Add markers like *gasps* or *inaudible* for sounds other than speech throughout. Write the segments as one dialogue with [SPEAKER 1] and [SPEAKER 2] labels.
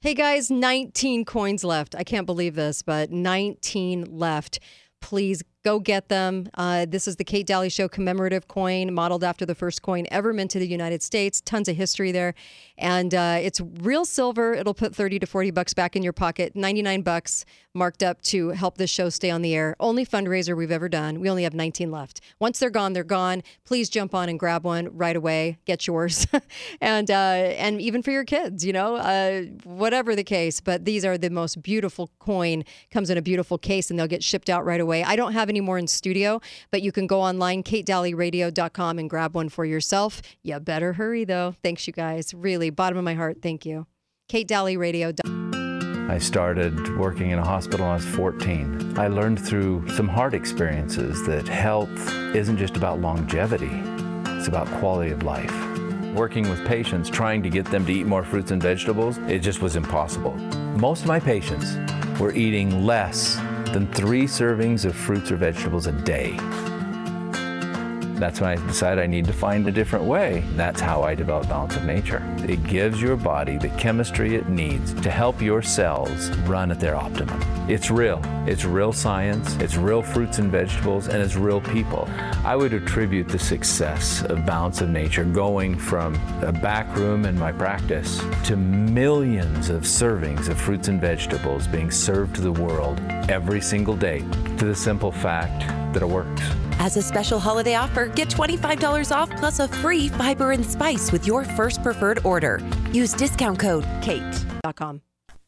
[SPEAKER 1] Hey guys, 19 coins left. I can't believe this, but 19 left. Please go get them. Uh, this is the Kate Dalley Show commemorative coin, modeled after the first coin ever minted to the United States. Tons of history there, and uh, it's real silver. It'll put 30 to 40 bucks back in your pocket. 99 bucks marked up to help this show stay on the air. Only fundraiser we've ever done. We only have 19 left. Once they're gone, they're gone. Please jump on and grab one right away. Get yours, *laughs* and uh, and even for your kids, you know, uh, whatever the case. But these are the most beautiful coin. Comes in a beautiful case, and they'll get shipped out right away. I don't have any more in studio, but you can go online, katedalyradio.com, and grab one for yourself. You better hurry though. Thanks, you guys. Really, bottom of my heart, thank you. katedalyradio.com.
[SPEAKER 2] I started working in a hospital when I was 14. I learned through some hard experiences that health isn't just about longevity, it's about quality of life. Working with patients, trying to get them to eat more fruits and vegetables, it just was impossible. Most of my patients were eating less than three servings of fruits or vegetables a day. That's when I decided I need to find a different way. That's how I developed Balance of Nature. It gives your body the chemistry it needs to help your cells run at their optimum. It's real. It's real science. It's real fruits and vegetables, and it's real people. I would attribute the success of Balance of Nature going from a back room in my practice to millions of servings of fruits and vegetables being served to the world every single day to the simple fact that it works.
[SPEAKER 3] As a special holiday offer, get $25 off plus a free fiber and spice with your first preferred order. Use discount code KATE.com.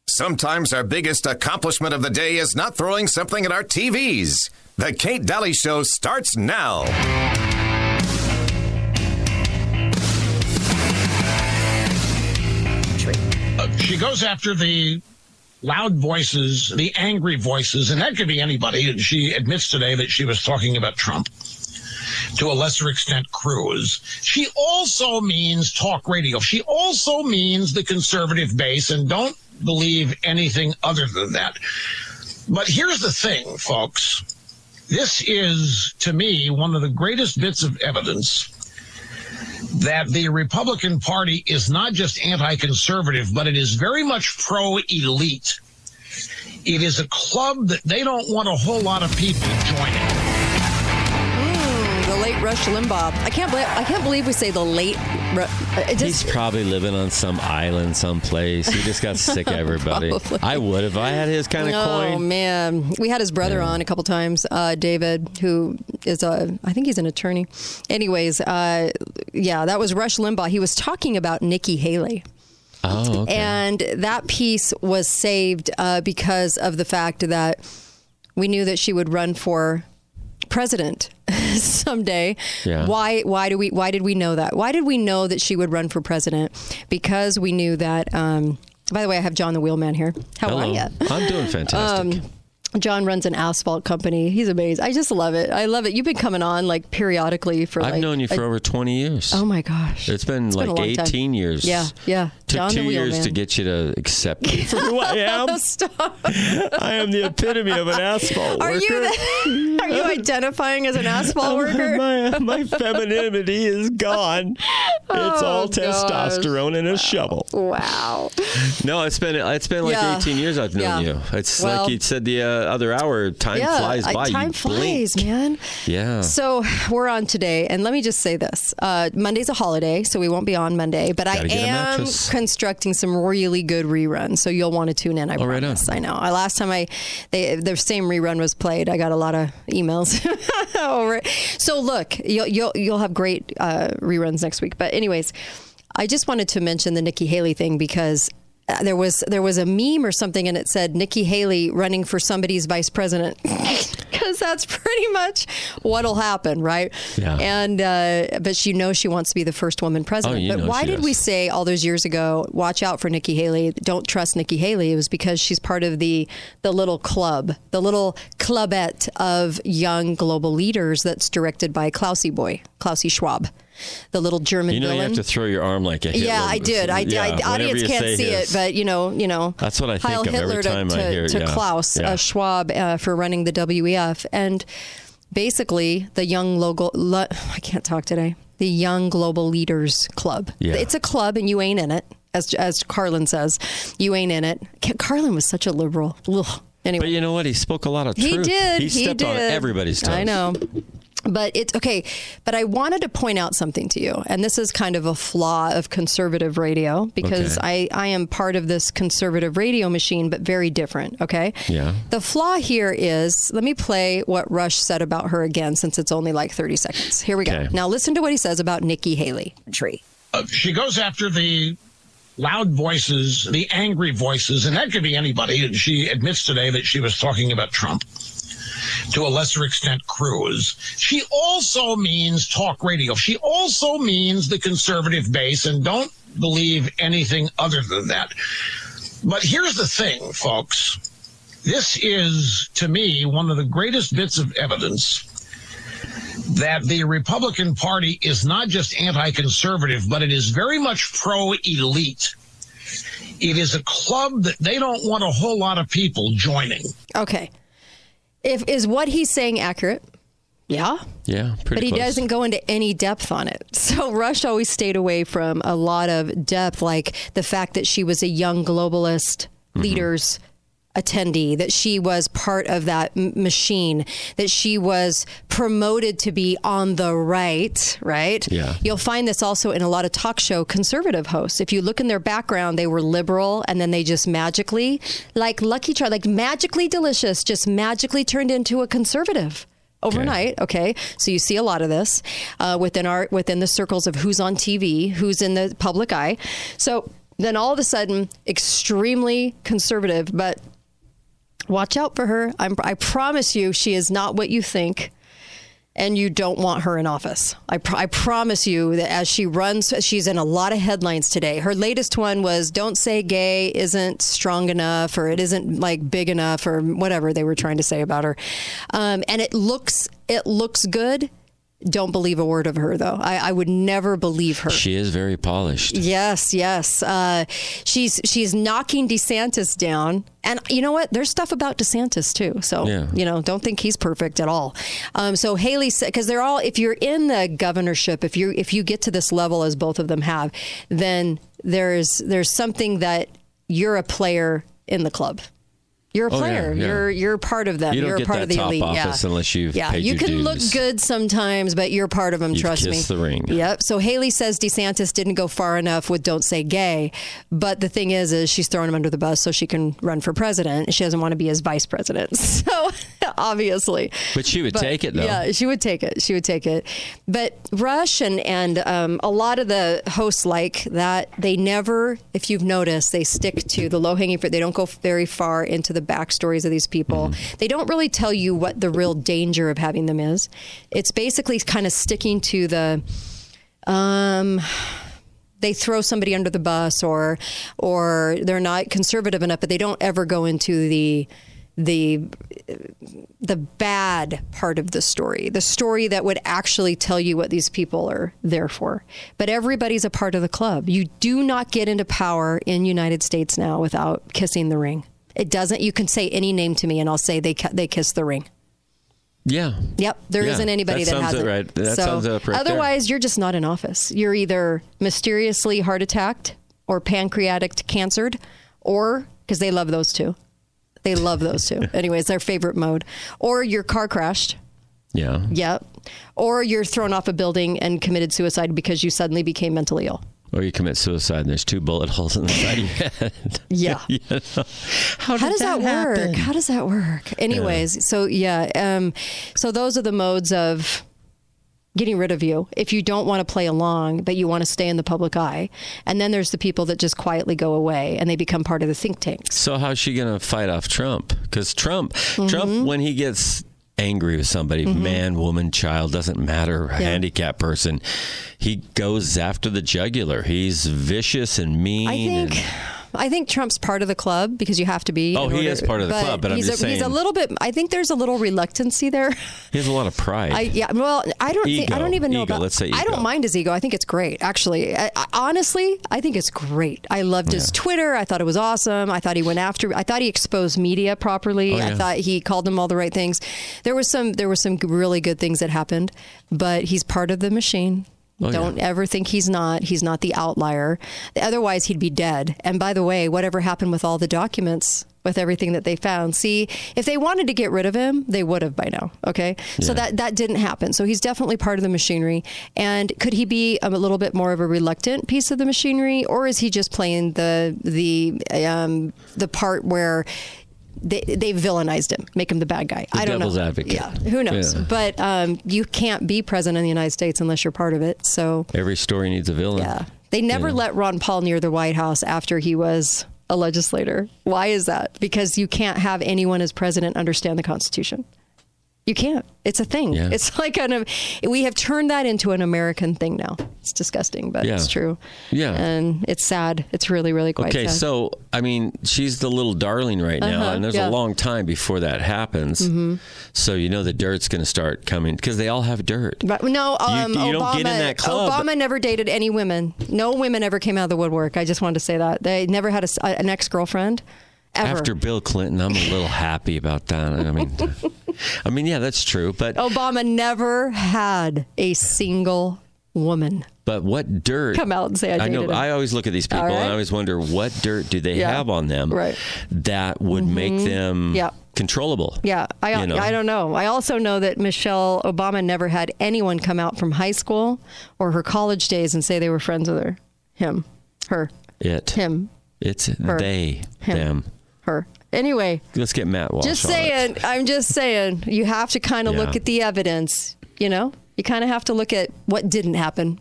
[SPEAKER 4] Sometimes our biggest accomplishment of the day is not throwing something at our TVs. The Kate Dalley Show starts now.
[SPEAKER 5] she goes after the loud voices, the angry voices, and that could be anybody. And she admits today that she was talking about Trump. To a lesser extent, Cruz. She also means talk radio. She also means the conservative base, and don't believe anything other than that. But here's the thing, folks. This is, to me, one of the greatest bits of evidence that the Republican Party is not just anti conservative, but it is very much pro elite. It is a club that they don't want a whole lot of people joining.
[SPEAKER 1] Mm, the late Rush Limbaugh. I can't believe I can't believe we say the late. Ru- just,
[SPEAKER 6] He's probably living on some island someplace. He just got sick of *laughs* everybody.
[SPEAKER 1] Probably.
[SPEAKER 6] I would if I had his kind of
[SPEAKER 1] Oh
[SPEAKER 6] coin.
[SPEAKER 1] Oh man, we had his brother
[SPEAKER 6] Yeah.
[SPEAKER 1] on a couple times, uh, David, who is a, I think he's an attorney. Anyways, uh, yeah, that was Rush Limbaugh. He was talking about Nikki Haley.
[SPEAKER 6] Oh, okay.
[SPEAKER 1] And that piece was saved uh, because of the fact that we knew that she would run for president *laughs* someday.
[SPEAKER 6] Yeah.
[SPEAKER 1] Why? Why do we? Why did we know that? Why did we know that she would run for president? Because we knew that. Um, by the way, I have John the Wheelman here. How
[SPEAKER 6] Hello.
[SPEAKER 1] are you?
[SPEAKER 6] I'm doing fantastic.
[SPEAKER 1] John runs an asphalt company. He's amazing. I just love it. I love it. You've been coming on like periodically for
[SPEAKER 6] I've
[SPEAKER 1] like.
[SPEAKER 6] known you for
[SPEAKER 1] a-
[SPEAKER 6] over 20 years.
[SPEAKER 1] Oh my gosh.
[SPEAKER 6] It's been
[SPEAKER 1] It's been
[SPEAKER 6] like
[SPEAKER 1] a long time.
[SPEAKER 6] 18 years.
[SPEAKER 1] Yeah, yeah.
[SPEAKER 6] Took
[SPEAKER 1] John
[SPEAKER 6] two years
[SPEAKER 1] Wheelman.
[SPEAKER 6] to get you to accept me for who I *laughs* am.
[SPEAKER 1] Stop. *laughs*
[SPEAKER 6] I am the epitome of an asphalt
[SPEAKER 1] Are
[SPEAKER 6] worker.
[SPEAKER 1] you the, *laughs* are you identifying as an asphalt worker?
[SPEAKER 6] my, my femininity is gone. It's all
[SPEAKER 1] Oh, gosh.
[SPEAKER 6] testosterone and a shovel.
[SPEAKER 1] Wow.
[SPEAKER 6] No, it's been it's been like
[SPEAKER 1] Yeah.
[SPEAKER 6] 18 years I've known
[SPEAKER 1] Yeah.
[SPEAKER 6] you. It's
[SPEAKER 1] Well-
[SPEAKER 6] like you said the uh, other hour. Time
[SPEAKER 1] yeah,
[SPEAKER 6] flies
[SPEAKER 1] I-
[SPEAKER 6] by.
[SPEAKER 1] time
[SPEAKER 6] you
[SPEAKER 1] flies,
[SPEAKER 6] blink.
[SPEAKER 1] man.
[SPEAKER 6] Yeah.
[SPEAKER 1] So we're on today, and let me just say this: uh, Monday's a holiday, so we won't be on Monday. But I
[SPEAKER 6] Gotta a
[SPEAKER 1] am constructing some really good reruns, so you'll want to tune in. I
[SPEAKER 6] Oh, right
[SPEAKER 1] promise.
[SPEAKER 6] on.
[SPEAKER 1] I know. I, last time I, they, the same rerun was played, I got a lot of emails *laughs* over it. So look, you'll you'll you'll have great uh, reruns next week. But anyways, I just wanted to mention the Nikki Haley thing because. Uh, There was there was a meme or something, and it said Nikki Haley running for somebody's vice president, *laughs* because that's pretty much what'll happen, right?
[SPEAKER 6] Yeah.
[SPEAKER 1] And uh, but she knows she wants to be the first woman president.
[SPEAKER 6] Oh,
[SPEAKER 1] but why did
[SPEAKER 6] does.
[SPEAKER 1] we say all those years ago, watch out for Nikki Haley, don't trust Nikki Haley? It was because she's part of the the little club, the little clubette of young global leaders that's directed by Klausy boy, Klausy Schwab, the little German
[SPEAKER 6] You know, you have to throw your arm like a Hitler.
[SPEAKER 1] yeah, I did. I did.
[SPEAKER 6] Yeah,
[SPEAKER 1] I, audience can't see
[SPEAKER 6] his.
[SPEAKER 1] it, but you know, you know.
[SPEAKER 6] That's what I think
[SPEAKER 1] Heil
[SPEAKER 6] of every
[SPEAKER 1] Hitler
[SPEAKER 6] time
[SPEAKER 1] to,
[SPEAKER 6] I hear-
[SPEAKER 1] to
[SPEAKER 6] yeah,
[SPEAKER 1] Klaus
[SPEAKER 6] yeah.
[SPEAKER 1] Uh, Schwab uh, for running the WEF, and basically the young local. Lo, I can't talk today. The Young Global Leaders Club.
[SPEAKER 6] Yeah.
[SPEAKER 1] It's a club, and you ain't in it. as as Carlin says. You ain't in it. Carlin was such a liberal. Ugh. Anyway,
[SPEAKER 6] But you know what? He spoke a lot of
[SPEAKER 1] he
[SPEAKER 6] truth.
[SPEAKER 1] did.
[SPEAKER 6] He stepped
[SPEAKER 1] did.
[SPEAKER 6] on everybody's toes.
[SPEAKER 1] I know. But it's okay. But I wanted to point out something to you, and this is kind of a flaw of conservative radio because
[SPEAKER 6] Okay.
[SPEAKER 1] I, I am part of this conservative radio machine, but very different. Okay.
[SPEAKER 6] Yeah.
[SPEAKER 1] The flaw here is let me play what Rush said about her again, since it's only like 30 seconds. Here we go. Now listen to what he says about Nikki Haley.
[SPEAKER 3] Tree.
[SPEAKER 5] Uh, she goes after the loud voices, the angry voices, and that could be anybody. And she admits today that she was talking about Trump. To a lesser extent, Cruz. She also means talk radio. She also means the conservative base, and don't believe anything other than that. But here's the thing, folks. This is, to me, one of the greatest bits of evidence that the Republican Party is not just anti conservative, but it is very much pro elite. It is a club that they don't want a whole lot of people joining.
[SPEAKER 1] Okay. If is what he's saying accurate? Yeah.
[SPEAKER 6] Yeah, pretty
[SPEAKER 1] but he
[SPEAKER 6] close.
[SPEAKER 1] doesn't go into any depth on it. *laughs* So Rush always stayed away from a lot of depth, like the fact that she was a young globalist
[SPEAKER 6] Mm-hmm.
[SPEAKER 1] leaders attendee, that she was part of that m- machine, that she was promoted to be on the right, right?
[SPEAKER 6] Yeah.
[SPEAKER 1] You'll find this also in a lot of talk show conservative hosts. If you look in their background, they were liberal and then they just magically, like Lucky Charm, like magically delicious, just magically turned into a conservative overnight. Okay, so you see a lot of this uh, within our within the circles of who's on TV, who's in the public eye. So then all of a sudden, extremely conservative, but watch out for her. I'm, I promise you, she is not what you think. And you don't want her in office. I, pr- I promise you that as she runs, she's in a lot of headlines today. Her latest one was "Don't say gay isn't strong enough, or it isn't like big enough, or whatever they were trying to say about her." Um, and it looks it looks good. Don't believe a word of her, though. I, I would never believe her.
[SPEAKER 6] She is very polished.
[SPEAKER 1] Yes, yes. Uh, she's she's knocking DeSantis down, and you know what? There's stuff about DeSantis too. So
[SPEAKER 6] Yeah.
[SPEAKER 1] you know, don't think he's perfect at all. Um, so Haley said, because they're all, if you're in the governorship, if you if you get to this level as both of them have, then there's there's something that you're a player in the club. You're a
[SPEAKER 6] Oh, yeah,
[SPEAKER 1] player.
[SPEAKER 6] yeah.
[SPEAKER 1] You're you're part of them.
[SPEAKER 6] You
[SPEAKER 1] are part of the elite.
[SPEAKER 6] office
[SPEAKER 1] yeah.
[SPEAKER 6] unless you've
[SPEAKER 1] yeah. you can look good sometimes, but you're part of them.
[SPEAKER 6] You've
[SPEAKER 1] trust me.
[SPEAKER 6] the ring.
[SPEAKER 1] Yep. So Haley says DeSantis didn't go far enough with "Don't Say Gay," but the thing is, is she's throwing him under the bus so she can run for president. She doesn't want to be his vice president. *laughs* So obviously,
[SPEAKER 6] But she would
[SPEAKER 1] but,
[SPEAKER 6] take it, though.
[SPEAKER 1] Yeah, she would take it. She would take it. But Rush and and um, a lot of the hosts like that. They never, if you've noticed, they stick to the low hanging fruit. They don't go very far into the backstories of these people.
[SPEAKER 6] Mm-hmm.
[SPEAKER 1] They don't really tell you what the real danger of having them is. It's basically kind of sticking to the. Um, they throw somebody under the bus or or they're not conservative enough but they don't ever go into the the the bad part of the story the story that would actually tell you what these people are there for but everybody's a part of the club you do not get into power in United States now without kissing the ring it doesn't you can say any name to me and I'll say they they kiss the ring
[SPEAKER 6] Yeah.
[SPEAKER 1] Yep, there
[SPEAKER 6] Yeah,
[SPEAKER 1] not anybody
[SPEAKER 6] that
[SPEAKER 1] that,
[SPEAKER 6] sums it
[SPEAKER 1] hasn't.
[SPEAKER 6] right- that
[SPEAKER 1] so
[SPEAKER 6] it up right there.
[SPEAKER 1] otherwise, you're just not in office. You're either mysteriously heart attacked or pancreatic cancered, or because they love those two. They love those two. *laughs* Anyways, their favorite mode. Or your car crashed.
[SPEAKER 6] Yeah.
[SPEAKER 1] Yep. Or you're thrown off a building and committed suicide because you suddenly became mentally ill.
[SPEAKER 6] Or you commit suicide and there's two bullet holes in the side of your head. *laughs*
[SPEAKER 1] Yeah.
[SPEAKER 6] You know? How,
[SPEAKER 1] How does that, work? How does that work? Anyways, so yeah, um, so those are the modes of getting rid of you if you don't want to play along, but you want to stay in the public eye. And then there's the people that just quietly go away and they become part of the think tanks.
[SPEAKER 6] So how's she going to fight off Trump? Because Trump,
[SPEAKER 1] Mm-hmm.
[SPEAKER 6] Trump, when he gets angry with somebody, man, woman, child, doesn't matter, a handicapped person, he goes after the jugular. He's vicious and mean.
[SPEAKER 1] I think.
[SPEAKER 6] and-
[SPEAKER 1] I think Trump's part of the club because you have to be.
[SPEAKER 6] Oh, he
[SPEAKER 1] order-
[SPEAKER 6] is part of the club, but I'm
[SPEAKER 1] he's
[SPEAKER 6] just
[SPEAKER 1] a, he's a little bit. I think there's a little reluctancy there.
[SPEAKER 6] he has a lot of pride.
[SPEAKER 1] I yeah. Well, I don't. Think, I don't even know
[SPEAKER 6] Ego.
[SPEAKER 1] about.
[SPEAKER 6] Let's say ego.
[SPEAKER 1] I don't mind his ego. I think it's great. Actually, I, I, honestly, I think it's great. I loved his Twitter. I thought it was awesome. I thought he went after. I thought he exposed media properly.
[SPEAKER 6] Oh,
[SPEAKER 1] I thought he called them all the right things. There was some. There were some really good things that happened, but he's part of the machine.
[SPEAKER 6] Oh,
[SPEAKER 1] Don't
[SPEAKER 6] yeah.
[SPEAKER 1] ever think he's not. He's not the outlier. Otherwise, he'd be dead. And by the way, whatever happened with all the documents, with everything that they found, see, if they wanted to get rid of him, they would have by now. Okay, so that that didn't happen. So he's definitely part of the machinery. And could he be a little bit more of a reluctant piece of the machinery, or is he just playing the the um, the part where? They, they villainized him, make him the bad guy. I don't
[SPEAKER 6] devil's
[SPEAKER 1] know.
[SPEAKER 6] advocate.
[SPEAKER 1] Yeah, who knows?
[SPEAKER 6] Yeah.
[SPEAKER 1] But um, you can't be president of the United States unless you're part of it. So
[SPEAKER 6] Every story needs a villain.
[SPEAKER 1] yeah. They never
[SPEAKER 6] Yeah.
[SPEAKER 1] let Ron Paul near the White House after he was a legislator. Why is that? Because you can't have anyone as president understand the Constitution. You can't. It's a thing.
[SPEAKER 6] Yeah.
[SPEAKER 1] It's *laughs* like an. Of we have turned that into an American thing now. It's disgusting, but
[SPEAKER 6] Yeah.
[SPEAKER 1] it's true.
[SPEAKER 6] Yeah.
[SPEAKER 1] And it's sad. It's really, really quite sad.
[SPEAKER 6] Okay,
[SPEAKER 1] sad.
[SPEAKER 6] so I mean, she's the little darling right now,
[SPEAKER 1] Uh-huh,
[SPEAKER 6] and there's
[SPEAKER 1] yeah. Mm-hmm.
[SPEAKER 6] a long time before that happens. So you know the dirt's going to start coming because they all have dirt.
[SPEAKER 1] But no, um,
[SPEAKER 6] you
[SPEAKER 1] Obama,
[SPEAKER 6] in that club.
[SPEAKER 1] Obama never dated any women. No women ever came out of the woodwork. I just wanted to say that they never had a an ex girlfriend. Ever.
[SPEAKER 6] After Bill Clinton, I'm a little *laughs* happy about that. I mean, I mean, yeah, that's true. But
[SPEAKER 1] Obama never had a single woman.
[SPEAKER 6] but what dirt?
[SPEAKER 1] Come out and say I
[SPEAKER 6] know.
[SPEAKER 1] him.
[SPEAKER 6] I always look at these people
[SPEAKER 1] All
[SPEAKER 6] and. I always wonder what dirt do they
[SPEAKER 1] Yeah.
[SPEAKER 6] have on them
[SPEAKER 1] Right. Mm-hmm.
[SPEAKER 6] that would make them
[SPEAKER 1] Yeah.
[SPEAKER 6] controllable.
[SPEAKER 1] Yeah, I,
[SPEAKER 6] You know?
[SPEAKER 1] I don't know. I also know that Michelle Obama never had anyone come out from high school or her college days and say they were friends with her. Him, her,
[SPEAKER 6] It.
[SPEAKER 1] him,
[SPEAKER 6] It's they.
[SPEAKER 1] Him.
[SPEAKER 6] Them.
[SPEAKER 1] Her. Anyway,
[SPEAKER 6] Let's get Matt Walsh.
[SPEAKER 1] just saying, I'm just saying, you have to kind of
[SPEAKER 6] Yeah.
[SPEAKER 1] look at the evidence, you know? You kind of have to look at what didn't happen.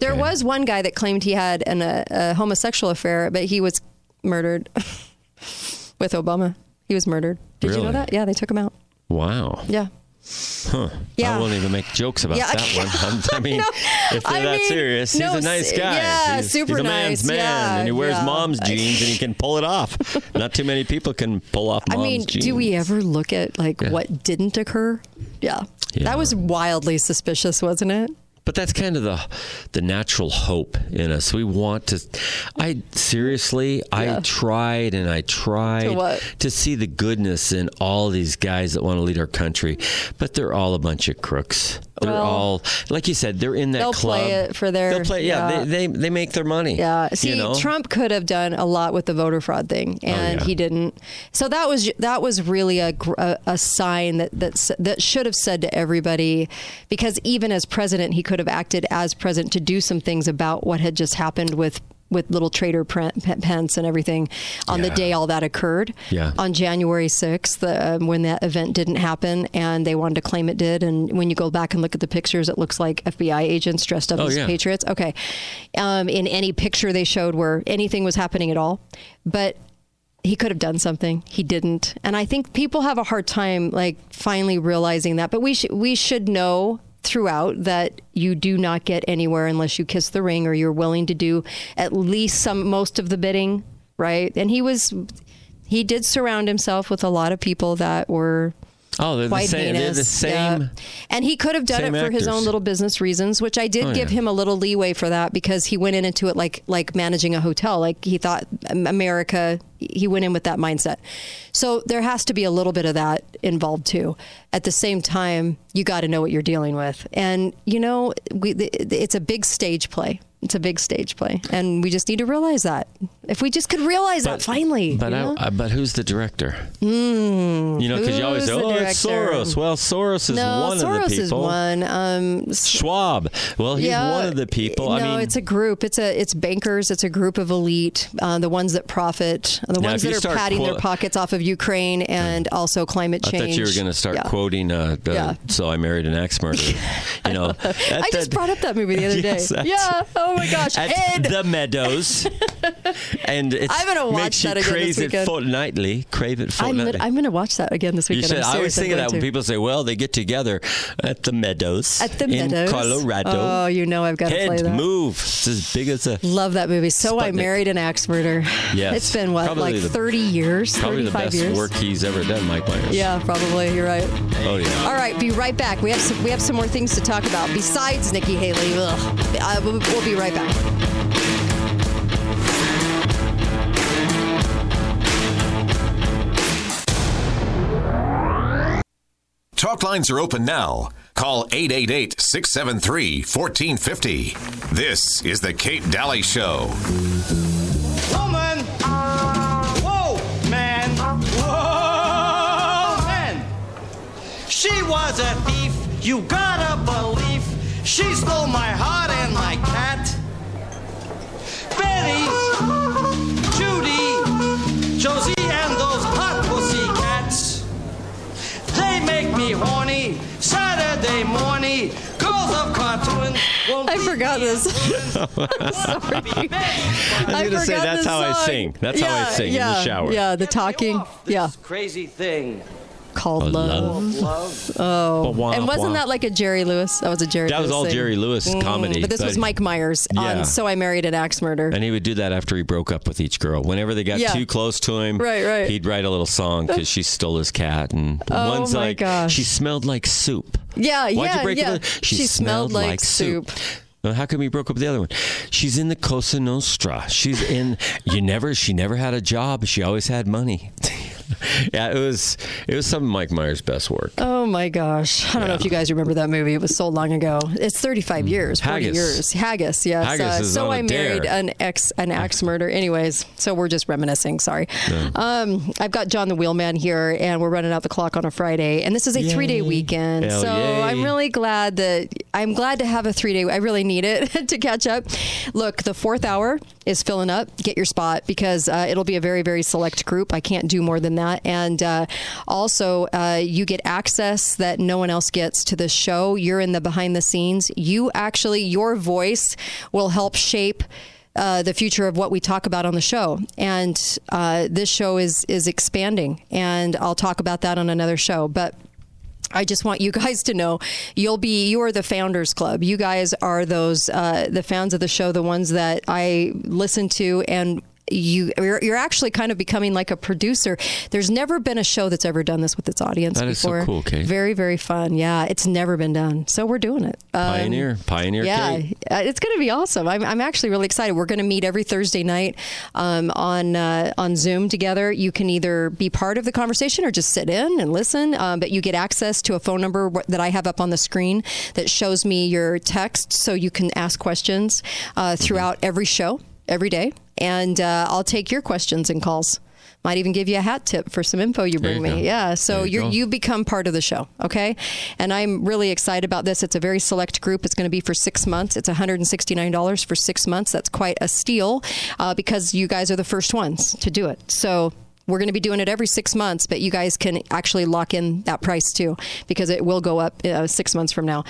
[SPEAKER 1] There was one guy that claimed he had an, a, a homosexual affair, but he was murdered *laughs* with Obama. He was murdered. Did you know that? Yeah, they took him out.
[SPEAKER 6] Wow.
[SPEAKER 1] Yeah.
[SPEAKER 6] Huh.
[SPEAKER 1] Yeah.
[SPEAKER 6] I won't even make jokes about
[SPEAKER 1] Yeah.
[SPEAKER 6] that one. *laughs* *laughs* I mean,
[SPEAKER 1] No,
[SPEAKER 6] if they're
[SPEAKER 1] I
[SPEAKER 6] that
[SPEAKER 1] mean,
[SPEAKER 6] serious, he's
[SPEAKER 1] no,
[SPEAKER 6] a nice guy.
[SPEAKER 1] yeah,
[SPEAKER 6] he's,
[SPEAKER 1] super
[SPEAKER 6] he's a man's
[SPEAKER 1] nice.
[SPEAKER 6] man,
[SPEAKER 1] Yeah,
[SPEAKER 6] and he wears
[SPEAKER 1] yeah.
[SPEAKER 6] mom's jeans, and he can pull it off. *laughs* Not too many people can pull off
[SPEAKER 1] I mean,
[SPEAKER 6] jeans.
[SPEAKER 1] do we ever look at like what didn't occur? Yeah. That was wildly suspicious, wasn't it?
[SPEAKER 6] But that's kind of the the natural hope in us. We want to. I seriously,
[SPEAKER 1] Yeah.
[SPEAKER 6] I tried and I tried
[SPEAKER 1] what?
[SPEAKER 6] to see the goodness in all these guys that want to lead our country, but they're all a bunch of crooks. They're
[SPEAKER 1] Well,
[SPEAKER 6] all, like you said, they're in that
[SPEAKER 1] they'll
[SPEAKER 6] club.
[SPEAKER 1] play it for their-
[SPEAKER 6] They'll play. Yeah,
[SPEAKER 1] yeah.
[SPEAKER 6] They, they they make their money.
[SPEAKER 1] Yeah. See,
[SPEAKER 6] you know?
[SPEAKER 1] Trump could have done a lot with the voter fraud thing, oh, and
[SPEAKER 6] yeah.
[SPEAKER 1] he didn't. So that was that was really a a, a sign that that that should have said to everybody, because even as president, he could have acted as president to do some things about what had just happened with. With little Trader Pence and everything on the day all that occurred
[SPEAKER 6] Yeah.
[SPEAKER 1] on January 6th, uh, when that event didn't happen and they wanted to claim it did. And when you go back and look at the pictures, it looks like FBI agents dressed up
[SPEAKER 6] Oh,
[SPEAKER 1] as
[SPEAKER 6] yeah.
[SPEAKER 1] patriots. Okay. Um, in any picture they showed where anything was happening at all. But he could have done something. He didn't. And I think people have a hard time like finally realizing that. But we should we should know throughout that you do not get anywhere unless you kiss the ring or you're willing to do at least some most of the bidding, right? And he was he did surround himself with a lot of people that were
[SPEAKER 6] Oh, they're the
[SPEAKER 1] quite
[SPEAKER 6] same. They're
[SPEAKER 1] heinous.
[SPEAKER 6] the same.
[SPEAKER 1] Yeah. And he could have done it
[SPEAKER 6] same
[SPEAKER 1] for his own little business reasons, which I did
[SPEAKER 6] Oh,
[SPEAKER 1] give
[SPEAKER 6] yeah.
[SPEAKER 1] him a little leeway for that because he went in into it like like managing a hotel. Like he thought um, America. He went in with that mindset. So there has to be a little bit of that involved too. At the same time, you got to know what you're dealing with, and you know we, it's a big stage play. It's a big stage play, and we just need to realize that. If we just could realize that finally,
[SPEAKER 6] But? I, I, but who's the director? Mm, you know, because you always say, "Oh, it's? Soros." Well, Soros is
[SPEAKER 1] no,
[SPEAKER 6] one
[SPEAKER 1] Soros
[SPEAKER 6] of the people.
[SPEAKER 1] Soros is one. Um,
[SPEAKER 6] Schwab. Well, he's
[SPEAKER 1] yeah,
[SPEAKER 6] one of the people.
[SPEAKER 1] No,
[SPEAKER 6] I mean,
[SPEAKER 1] it's a group. It's a it's bankers. It's a group of elite, uh, the ones that profit, the ones that are patting their pockets off of Ukraine and also climate change.
[SPEAKER 6] I thought you were going to start
[SPEAKER 1] Yeah.
[SPEAKER 6] quoting. Uh,
[SPEAKER 1] Yeah.
[SPEAKER 6] So I married an axe murderer. *laughs* you know,
[SPEAKER 1] I just brought up that movie the *laughs* other day. Yeah. Oh my gosh. Ed.
[SPEAKER 6] the Meadows, *laughs* and it's
[SPEAKER 1] I'm gonna watch
[SPEAKER 6] makes you
[SPEAKER 1] that again this
[SPEAKER 6] crave it fortnightly. Crave it
[SPEAKER 1] I'm,
[SPEAKER 6] fortnightly.
[SPEAKER 1] I'm going to watch that again this weekend.
[SPEAKER 6] should.
[SPEAKER 1] I'm
[SPEAKER 6] I always think of that
[SPEAKER 1] going
[SPEAKER 6] when people say, "Well, they get together at the Meadows
[SPEAKER 1] At the
[SPEAKER 6] in
[SPEAKER 1] Meadows.
[SPEAKER 6] Colorado."
[SPEAKER 1] Oh, you know I've got to play that.
[SPEAKER 6] move. It's as big as a.
[SPEAKER 1] Love that movie. So I married an axe murderer.
[SPEAKER 6] Yes.
[SPEAKER 1] It's been what,
[SPEAKER 6] Probably
[SPEAKER 1] like
[SPEAKER 6] the-
[SPEAKER 1] 30 years,
[SPEAKER 6] Probably the best
[SPEAKER 1] years.
[SPEAKER 6] work he's ever done, Mike Myers.
[SPEAKER 1] Yeah, probably. You're right.
[SPEAKER 6] Oh yeah.
[SPEAKER 1] All right, be right back. We have some, we have some more things to talk about besides Nikki Haley. Uh, we'll, we'll be right back.
[SPEAKER 4] Talk lines are open now. Call 888 673 1450. This is The Kate Dalley Show.
[SPEAKER 7] Woman! Whoa, man! Whoa, man! She was a thief, you gotta believe. She stole my heart and my cat. Betty, Saturday morning. Girls of cartoon.
[SPEAKER 1] I forgot this. *laughs* *laughs*
[SPEAKER 6] I was gonna say that's
[SPEAKER 1] the
[SPEAKER 6] how I sing. That's how I
[SPEAKER 1] Yeah,
[SPEAKER 6] sing in
[SPEAKER 1] yeah,
[SPEAKER 6] the shower.
[SPEAKER 1] Yeah, the talking.
[SPEAKER 7] off
[SPEAKER 1] Yeah,
[SPEAKER 7] Crazy thing.
[SPEAKER 1] Called
[SPEAKER 6] Oh,
[SPEAKER 1] love.
[SPEAKER 6] love.
[SPEAKER 7] Love. *laughs* Oh.
[SPEAKER 6] Wah,
[SPEAKER 1] And wasn't
[SPEAKER 6] wah.
[SPEAKER 1] that like a Jerry Lewis? That was a Jerry.
[SPEAKER 6] That was
[SPEAKER 1] Lewis
[SPEAKER 6] all
[SPEAKER 1] thing.
[SPEAKER 6] Jerry Lewis mm. comedy,
[SPEAKER 1] But this was Mike Myers
[SPEAKER 6] Yeah.
[SPEAKER 1] on So I Married an Axe Murder.
[SPEAKER 6] And he would do that after he broke up with each girl. Whenever they got
[SPEAKER 1] Yeah.
[SPEAKER 6] too close to him,
[SPEAKER 1] Right, right.
[SPEAKER 6] he'd write a little song because she stole his cat. And
[SPEAKER 1] Oh,
[SPEAKER 6] one's
[SPEAKER 1] my
[SPEAKER 6] like,
[SPEAKER 1] gosh.
[SPEAKER 6] she smelled like soup.
[SPEAKER 1] Yeah,
[SPEAKER 6] Why'd
[SPEAKER 1] yeah,
[SPEAKER 6] you break
[SPEAKER 1] yeah.
[SPEAKER 6] up with her?
[SPEAKER 1] She smelled like soup.
[SPEAKER 6] Well, how come you broke up with the other one? She's in the Cosa Nostra. She's in. *laughs* You never. She never had a job. She always had money. *laughs* *laughs* yeah, it was. It was some of Mike Myers' best work.
[SPEAKER 1] Oh my gosh. I don't know if you guys remember that movie. It was so long ago. It's 35 years, 40
[SPEAKER 6] Mm. Haggis.
[SPEAKER 1] years. Haggis, yes.
[SPEAKER 6] Haggis is
[SPEAKER 1] so I married
[SPEAKER 6] dare.
[SPEAKER 1] an ex an axe murder. Anyways, so we're just reminiscing, sorry. Um, I've got John the Wheelman here and we're running out the clock on a Friday and this is a 3-day weekend.
[SPEAKER 6] Hell
[SPEAKER 1] so
[SPEAKER 6] yay.
[SPEAKER 1] I'm really glad that I'm glad to have a 3-day I really need it *laughs* to catch up. Look, the 4th hour is filling up. Get your spot because uh, it'll be a very very select group. I can't do more than that and uh, also uh, you get access that no one else gets to the show. You're in the behind the scenes. You actually your voice will help shape uh, the future of what we talk about on the show. And uh, this show is is expanding, and I'll talk about that on another show. But I just want you *laughs* guys to know you'll be you are the founders club. You guys are those uh, the fans of the show, the ones that I listen to and. You, you're, you're actually kind of becoming like a producer. There's never been a show that's ever done this with its audience
[SPEAKER 6] That is so
[SPEAKER 1] before.
[SPEAKER 6] cool, Kate.
[SPEAKER 1] Very, very fun. Yeah, it's never been done. So we're doing it. Um,
[SPEAKER 6] Pioneer, pioneer.
[SPEAKER 1] yeah,
[SPEAKER 6] Kate.
[SPEAKER 1] uh, it's going to be awesome. I'm, I'm actually really excited. We're going to meet every Thursday night um, on uh, on Zoom together. You can either be part of the conversation or just sit in and listen. Um, but you get access to a phone number that I have up on the screen that shows me your text, so you can ask questions uh, throughout every show every day, and uh, I'll take your questions and calls. Might even give you a hat tip for some info you bring
[SPEAKER 6] you
[SPEAKER 1] me.
[SPEAKER 6] go.
[SPEAKER 1] Yeah, so
[SPEAKER 6] There you
[SPEAKER 1] you're, you become part of the show, okay? And I'm really excited about this. It's a very select group. It's going to be for six months. It's $169 for six months. That's quite a steal uh, because you guys are the first ones to do it. So we're going to be doing it every six months, but you guys can actually lock in that price too because it will go up uh, six months from now.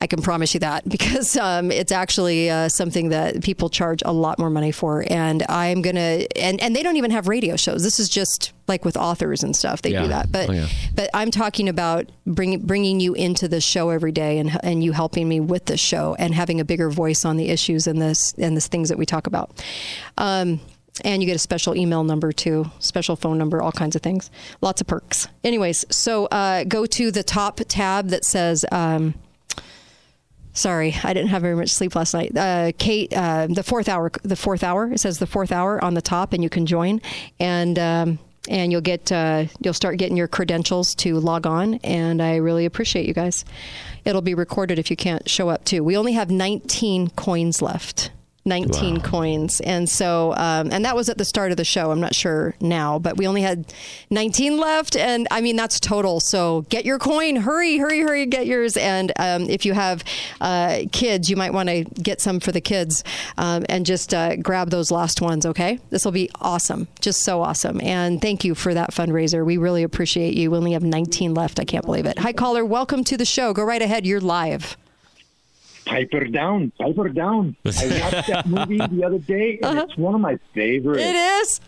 [SPEAKER 1] I can promise you that *laughs* because um, it's actually uh, something that people charge a lot more money for, and I'm gonna and and they don't even have radio shows. This is just like with authors and stuff. They
[SPEAKER 6] Yeah.
[SPEAKER 1] do that, but
[SPEAKER 6] Oh, yeah.
[SPEAKER 1] but I'm talking about bringing bringing you into the show every day and and you helping me with the show and having a bigger voice on the issues and this and the things that we talk about. Um, and you get a special email number too, special phone number, all kinds of things, lots of perks. Anyways, so uh, go to the top tab that says. Um, Sorry, I didn't have very much sleep last night. Uh, Kate, uh, the fourth hour, the fourth hour. It says the fourth hour on the top, and you can join, and um, and you'll get uh, you'll start getting your credentials to log on. And I really appreciate you guys. It'll be recorded if you can't show up too. We only have 19 coins left. 19
[SPEAKER 6] Wow.
[SPEAKER 1] coins. And so, um, and that was at the start of the show. I'm not sure now, but we only had 19 left. And I mean, that's total. So get your coin. Hurry, hurry, hurry, get yours. And um, if you have uh, kids, you might want to get some for the kids um, and just uh, grab those last ones, okay? This will be awesome. Just so awesome. And thank you for that fundraiser. We really appreciate you. We only have 19 left. I can't believe it. Hi, caller. Welcome to the show. Go right ahead. You're live.
[SPEAKER 8] Piper Down, Piper Down. *laughs* I watched that movie the other day, and uh-huh. it's one of my favorites.
[SPEAKER 1] It is.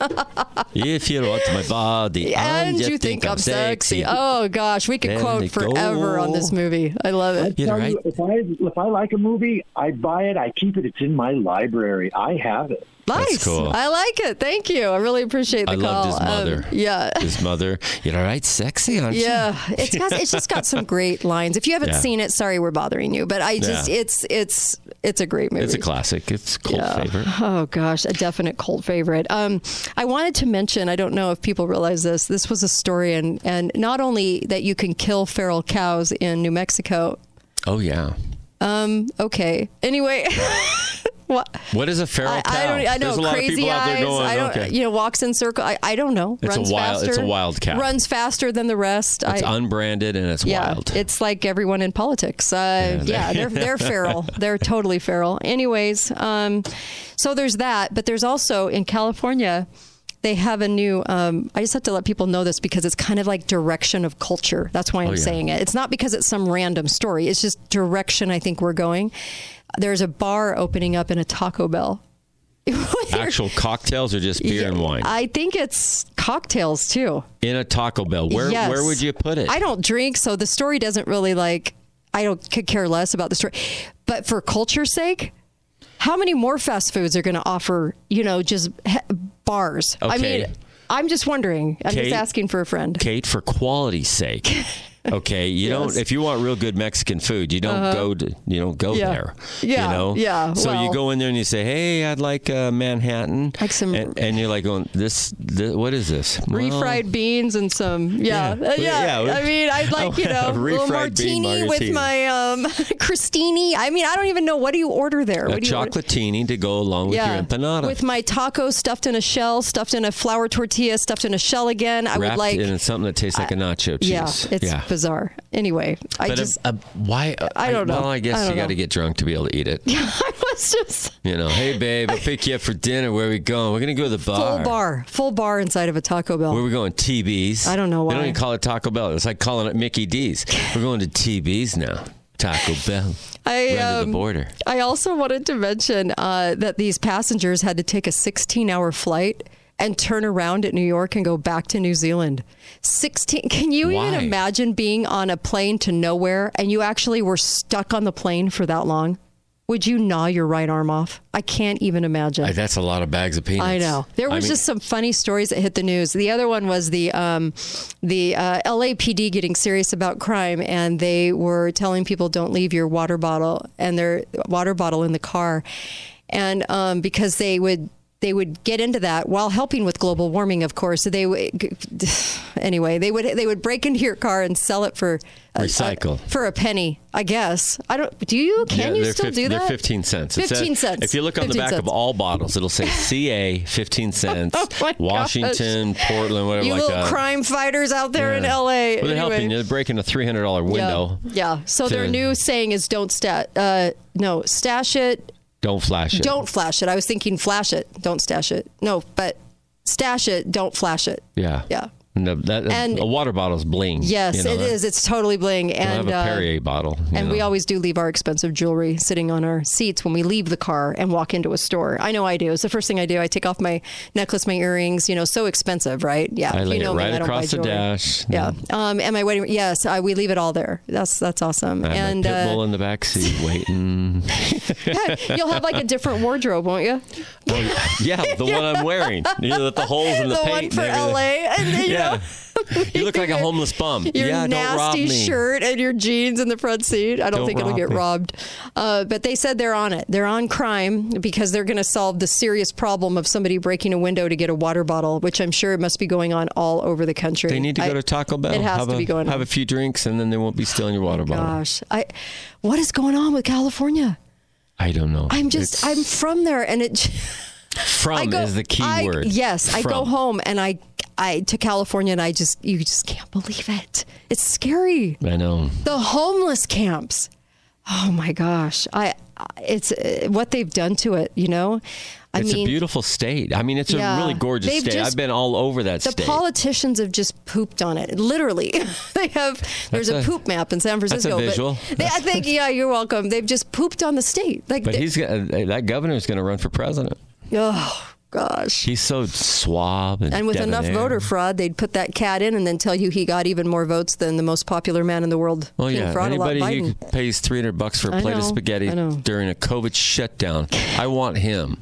[SPEAKER 6] If you want my body, *laughs*
[SPEAKER 1] and you think, I'm sexy. Oh gosh, we could quote
[SPEAKER 6] they
[SPEAKER 1] forever on this movie. I love it.
[SPEAKER 6] Yeah,
[SPEAKER 8] Tell
[SPEAKER 6] right.
[SPEAKER 8] you, if I if I like a movie, I buy it. I keep it. It's in my library. I have it.
[SPEAKER 1] Nice.
[SPEAKER 6] cool.
[SPEAKER 1] I like it. Thank you. I really appreciate the
[SPEAKER 6] I
[SPEAKER 1] call.
[SPEAKER 6] loved his
[SPEAKER 1] Um,
[SPEAKER 6] mother.
[SPEAKER 1] yeah.
[SPEAKER 6] His mother. You're all right, sexy, aren't you?
[SPEAKER 1] Yeah, it's got, it's just got some great lines. If you haven't
[SPEAKER 6] Yeah.
[SPEAKER 1] seen it, sorry we're bothering you, but I just
[SPEAKER 6] Yeah.
[SPEAKER 1] it's it's it's a great movie.
[SPEAKER 6] It's a classic. It's a cult
[SPEAKER 1] Yeah.
[SPEAKER 6] favorite.
[SPEAKER 1] Oh gosh, a definite cult favorite. Um, I wanted to mention. I don't know if people realize this. This was a story, and and not only that you can kill feral cows in New Mexico.
[SPEAKER 6] Oh yeah.
[SPEAKER 1] Um. Okay. Anyway. *laughs* what?
[SPEAKER 6] What is a feral
[SPEAKER 1] I,
[SPEAKER 6] cow?
[SPEAKER 1] I don't. I know.
[SPEAKER 6] There's a lot
[SPEAKER 1] crazy
[SPEAKER 6] of people
[SPEAKER 1] eyes.
[SPEAKER 6] out there going,
[SPEAKER 1] I don't.
[SPEAKER 6] okay.
[SPEAKER 1] You know, walks in circle. I, I don't know.
[SPEAKER 6] It's a
[SPEAKER 1] runs
[SPEAKER 6] wild-
[SPEAKER 1] faster.
[SPEAKER 6] it's a wild cow.
[SPEAKER 1] Runs faster than the rest.
[SPEAKER 6] It's
[SPEAKER 1] I,
[SPEAKER 6] unbranded and it's
[SPEAKER 1] yeah,
[SPEAKER 6] wild.
[SPEAKER 1] it's like everyone in politics. Uh, yeah, they're they're *laughs* feral. They're totally feral. Anyways, um, so there's that, but there's also in California. They have a new. Um, I just have to let people know this because it's kind of like direction of culture. That's why I'm
[SPEAKER 6] Oh, yeah.
[SPEAKER 1] saying it. It's not because it's some random story. It's just direction. I think we're going. There's a bar opening up in a Taco Bell. *laughs*
[SPEAKER 6] Actual cocktails or just beer
[SPEAKER 1] Yeah,
[SPEAKER 6] and wine
[SPEAKER 1] I think it's cocktails too.
[SPEAKER 6] in a Taco Bell. Where
[SPEAKER 1] Yes.
[SPEAKER 6] where would you put it?
[SPEAKER 1] I don't drink, so the story doesn't really like. I don't could care less about the story, but for culture's sake, how many more fast foods are going to offer? You know, just he- bars. I mean, I'm just wondering. I'm
[SPEAKER 6] Kate-
[SPEAKER 1] just asking for a friend.
[SPEAKER 6] Kate, for quality's sake. *laughs* Okay, you don't.
[SPEAKER 1] Uh-huh.
[SPEAKER 6] If you want real good Mexican food, you don't go to. You don't go
[SPEAKER 1] Yeah.
[SPEAKER 6] there.
[SPEAKER 1] Yeah,
[SPEAKER 6] You know.
[SPEAKER 1] yeah,
[SPEAKER 6] So you go in there and you say, "Hey, I'd like uh, Manhattan."
[SPEAKER 1] Like some-
[SPEAKER 6] and, and you're like going, "This, this what is this?" Well,
[SPEAKER 1] Refried beans and some, yeah,
[SPEAKER 6] Yeah.
[SPEAKER 1] Uh, yeah.
[SPEAKER 6] Yeah,
[SPEAKER 1] I mean, I'd like you *laughs* know
[SPEAKER 6] A
[SPEAKER 1] a little martini with my um, *laughs* crostini. I mean, I don't even know what do you order there.
[SPEAKER 6] a
[SPEAKER 1] What do you
[SPEAKER 6] chocolatini to go along with your empanada.
[SPEAKER 1] With my taco stuffed in a shell, stuffed in a flour tortilla, stuffed in a shell again. I
[SPEAKER 6] wrapped
[SPEAKER 1] would like.
[SPEAKER 6] in something that tastes like a nacho cheese.
[SPEAKER 1] yeah, it's
[SPEAKER 6] yeah.
[SPEAKER 1] Bizarre. Anyway, I
[SPEAKER 6] But
[SPEAKER 1] just.
[SPEAKER 6] a, a, why?
[SPEAKER 1] I don't know.
[SPEAKER 6] Well, I guess
[SPEAKER 1] I
[SPEAKER 6] you got to get drunk to be able to eat it.
[SPEAKER 1] Yeah, *laughs* I was just
[SPEAKER 6] You know, hey babe, I'll pick you up for dinner. Where are we going? We're gonna go to the bar.
[SPEAKER 1] full bar, full bar inside of a Taco Bell.
[SPEAKER 6] Where are we going? TB's.
[SPEAKER 1] I don't know why.
[SPEAKER 6] They don't even call it Taco Bell. It's like calling it Mickey D's. We're going to TB's now. Taco Bell.
[SPEAKER 1] I, um,
[SPEAKER 6] the border.
[SPEAKER 1] I also wanted to mention uh, that these passengers had to take a 16 hour flight and turn around at New York and go back to New Zealand. 16. *laughs* Can you
[SPEAKER 6] Why?
[SPEAKER 1] even imagine being on a plane to nowhere and you actually were stuck on the plane for that long? Would you gnaw your right arm off? I can't even imagine.
[SPEAKER 6] Ay, That's a lot of bags of peanuts.
[SPEAKER 1] I know. There
[SPEAKER 6] I
[SPEAKER 1] was
[SPEAKER 6] mean,
[SPEAKER 1] just some funny stories that hit the news. The other one was the um, the uh, LAPD getting serious about crime, and they were telling people don't leave your water bottle and their water bottle in the car, and um, because they would. They would get into that while helping with global warming, of course. So they would, *sighs* anyway, they would they would break into your car and sell it for a- a-
[SPEAKER 6] Recycle.
[SPEAKER 1] for a penny. I guess I don't. Do you? Can
[SPEAKER 6] yeah,
[SPEAKER 1] you still do that?
[SPEAKER 6] They're 15 cents. Says-
[SPEAKER 1] 15 cents.
[SPEAKER 6] If you look on the back
[SPEAKER 1] cents.
[SPEAKER 6] of all bottles, it'll say *laughs* CA 15 cents,
[SPEAKER 1] Oh my gosh.
[SPEAKER 6] Washington, Portland, whatever
[SPEAKER 1] you
[SPEAKER 6] like
[SPEAKER 1] little
[SPEAKER 6] that.
[SPEAKER 1] crime fighters out there in LA.
[SPEAKER 6] Well, they're helping you. They're breaking a $300 window.
[SPEAKER 1] Yeah. yeah. So their new saying is don't stat uh no, stash it,
[SPEAKER 6] Don't flash it.
[SPEAKER 1] don't flash it. I was thinking flash it, don't stash it. No, but stash it, don't flash it.
[SPEAKER 6] Yeah.
[SPEAKER 1] Yeah.
[SPEAKER 6] No, that,
[SPEAKER 1] And-
[SPEAKER 6] a water bottle's bling.
[SPEAKER 1] Yes,
[SPEAKER 6] you know
[SPEAKER 1] it
[SPEAKER 6] that.
[SPEAKER 1] is. It's totally bling and
[SPEAKER 6] have a
[SPEAKER 1] uh,
[SPEAKER 6] Perrier bottle. you
[SPEAKER 1] and we always do leave our expensive jewelry sitting on our seats when we leave the car and walk into a store. I know I do. It's the first thing I do. I take off my necklace, my earrings. You know, so expensive, right? Yeah.
[SPEAKER 6] I lay
[SPEAKER 1] you
[SPEAKER 6] it
[SPEAKER 1] know me,
[SPEAKER 6] right
[SPEAKER 1] I don't buy
[SPEAKER 6] across the
[SPEAKER 1] jewelry.
[SPEAKER 6] dash.
[SPEAKER 1] Yeah. Um, and my wedding. Yes, I, we leave it all there. That's that's awesome.
[SPEAKER 6] I
[SPEAKER 1] and
[SPEAKER 6] pit
[SPEAKER 1] uh,
[SPEAKER 6] in the back seat waiting. *laughs*
[SPEAKER 1] you'll have like a different wardrobe, won't you?
[SPEAKER 6] Oh, yeah, the one I'm wearing. You know, the holes in the, *laughs*
[SPEAKER 1] the one
[SPEAKER 6] paint.
[SPEAKER 1] for
[SPEAKER 6] and everything.
[SPEAKER 1] LA. And, you
[SPEAKER 6] Yeah. *laughs* You look like a homeless bum.
[SPEAKER 1] your
[SPEAKER 6] yeah, don't rob
[SPEAKER 1] nasty
[SPEAKER 6] me.
[SPEAKER 1] shirt and your jeans in the front seat. I don't,
[SPEAKER 6] Don't
[SPEAKER 1] think it'll get
[SPEAKER 6] me.
[SPEAKER 1] robbed. Uh, but they said they're on it. They're on crime because they're going to solve the serious problem of somebody breaking a window to get a water bottle, which I'm sure must be going on all over the country.
[SPEAKER 6] They need to go
[SPEAKER 1] I-
[SPEAKER 6] to Taco Bell.
[SPEAKER 1] It has
[SPEAKER 6] have
[SPEAKER 1] to
[SPEAKER 6] a,
[SPEAKER 1] be going
[SPEAKER 6] Have
[SPEAKER 1] on.
[SPEAKER 6] a few drinks, and then they won't be stealing your water bottle.
[SPEAKER 1] Gosh, I, what is going on with California?
[SPEAKER 6] I don't know.
[SPEAKER 1] I'm just,
[SPEAKER 6] It's-
[SPEAKER 1] I'm from there, and it.
[SPEAKER 6] from *laughs*
[SPEAKER 1] go,
[SPEAKER 6] is the key
[SPEAKER 1] I-
[SPEAKER 6] word.
[SPEAKER 1] Yes, I go home and I, I to California, and I just, you just can't believe it. It's scary.
[SPEAKER 6] I know.
[SPEAKER 1] The homeless camps. Oh my gosh, I, it's uh, what they've done to it. You know, I
[SPEAKER 6] it's
[SPEAKER 1] mean,
[SPEAKER 6] a beautiful state. I mean, it's
[SPEAKER 1] Yeah.
[SPEAKER 6] a really gorgeous state.
[SPEAKER 1] just-
[SPEAKER 6] I've been all over that
[SPEAKER 1] the
[SPEAKER 6] state.
[SPEAKER 1] The politicians have just pooped on it. Literally, *laughs* they have. There's a,
[SPEAKER 6] a-
[SPEAKER 1] poop map in San
[SPEAKER 6] that's a
[SPEAKER 1] Francisco.
[SPEAKER 6] visual.
[SPEAKER 1] They, I think, yeah, you're welcome. They've just pooped on the state. Like,
[SPEAKER 6] but
[SPEAKER 1] they-
[SPEAKER 6] he's that governor's going to run for president.
[SPEAKER 1] oh gosh.
[SPEAKER 6] He's so suave and,
[SPEAKER 1] And with enough voter fraud, they'd put that cat in and then tell you he got even more votes than the most popular man in the world.
[SPEAKER 6] Oh
[SPEAKER 1] King
[SPEAKER 6] yeah,
[SPEAKER 1] Fraud,
[SPEAKER 6] anybody who pays three hundred bucks for a plate of spaghetti during a COVID shutdown, I want him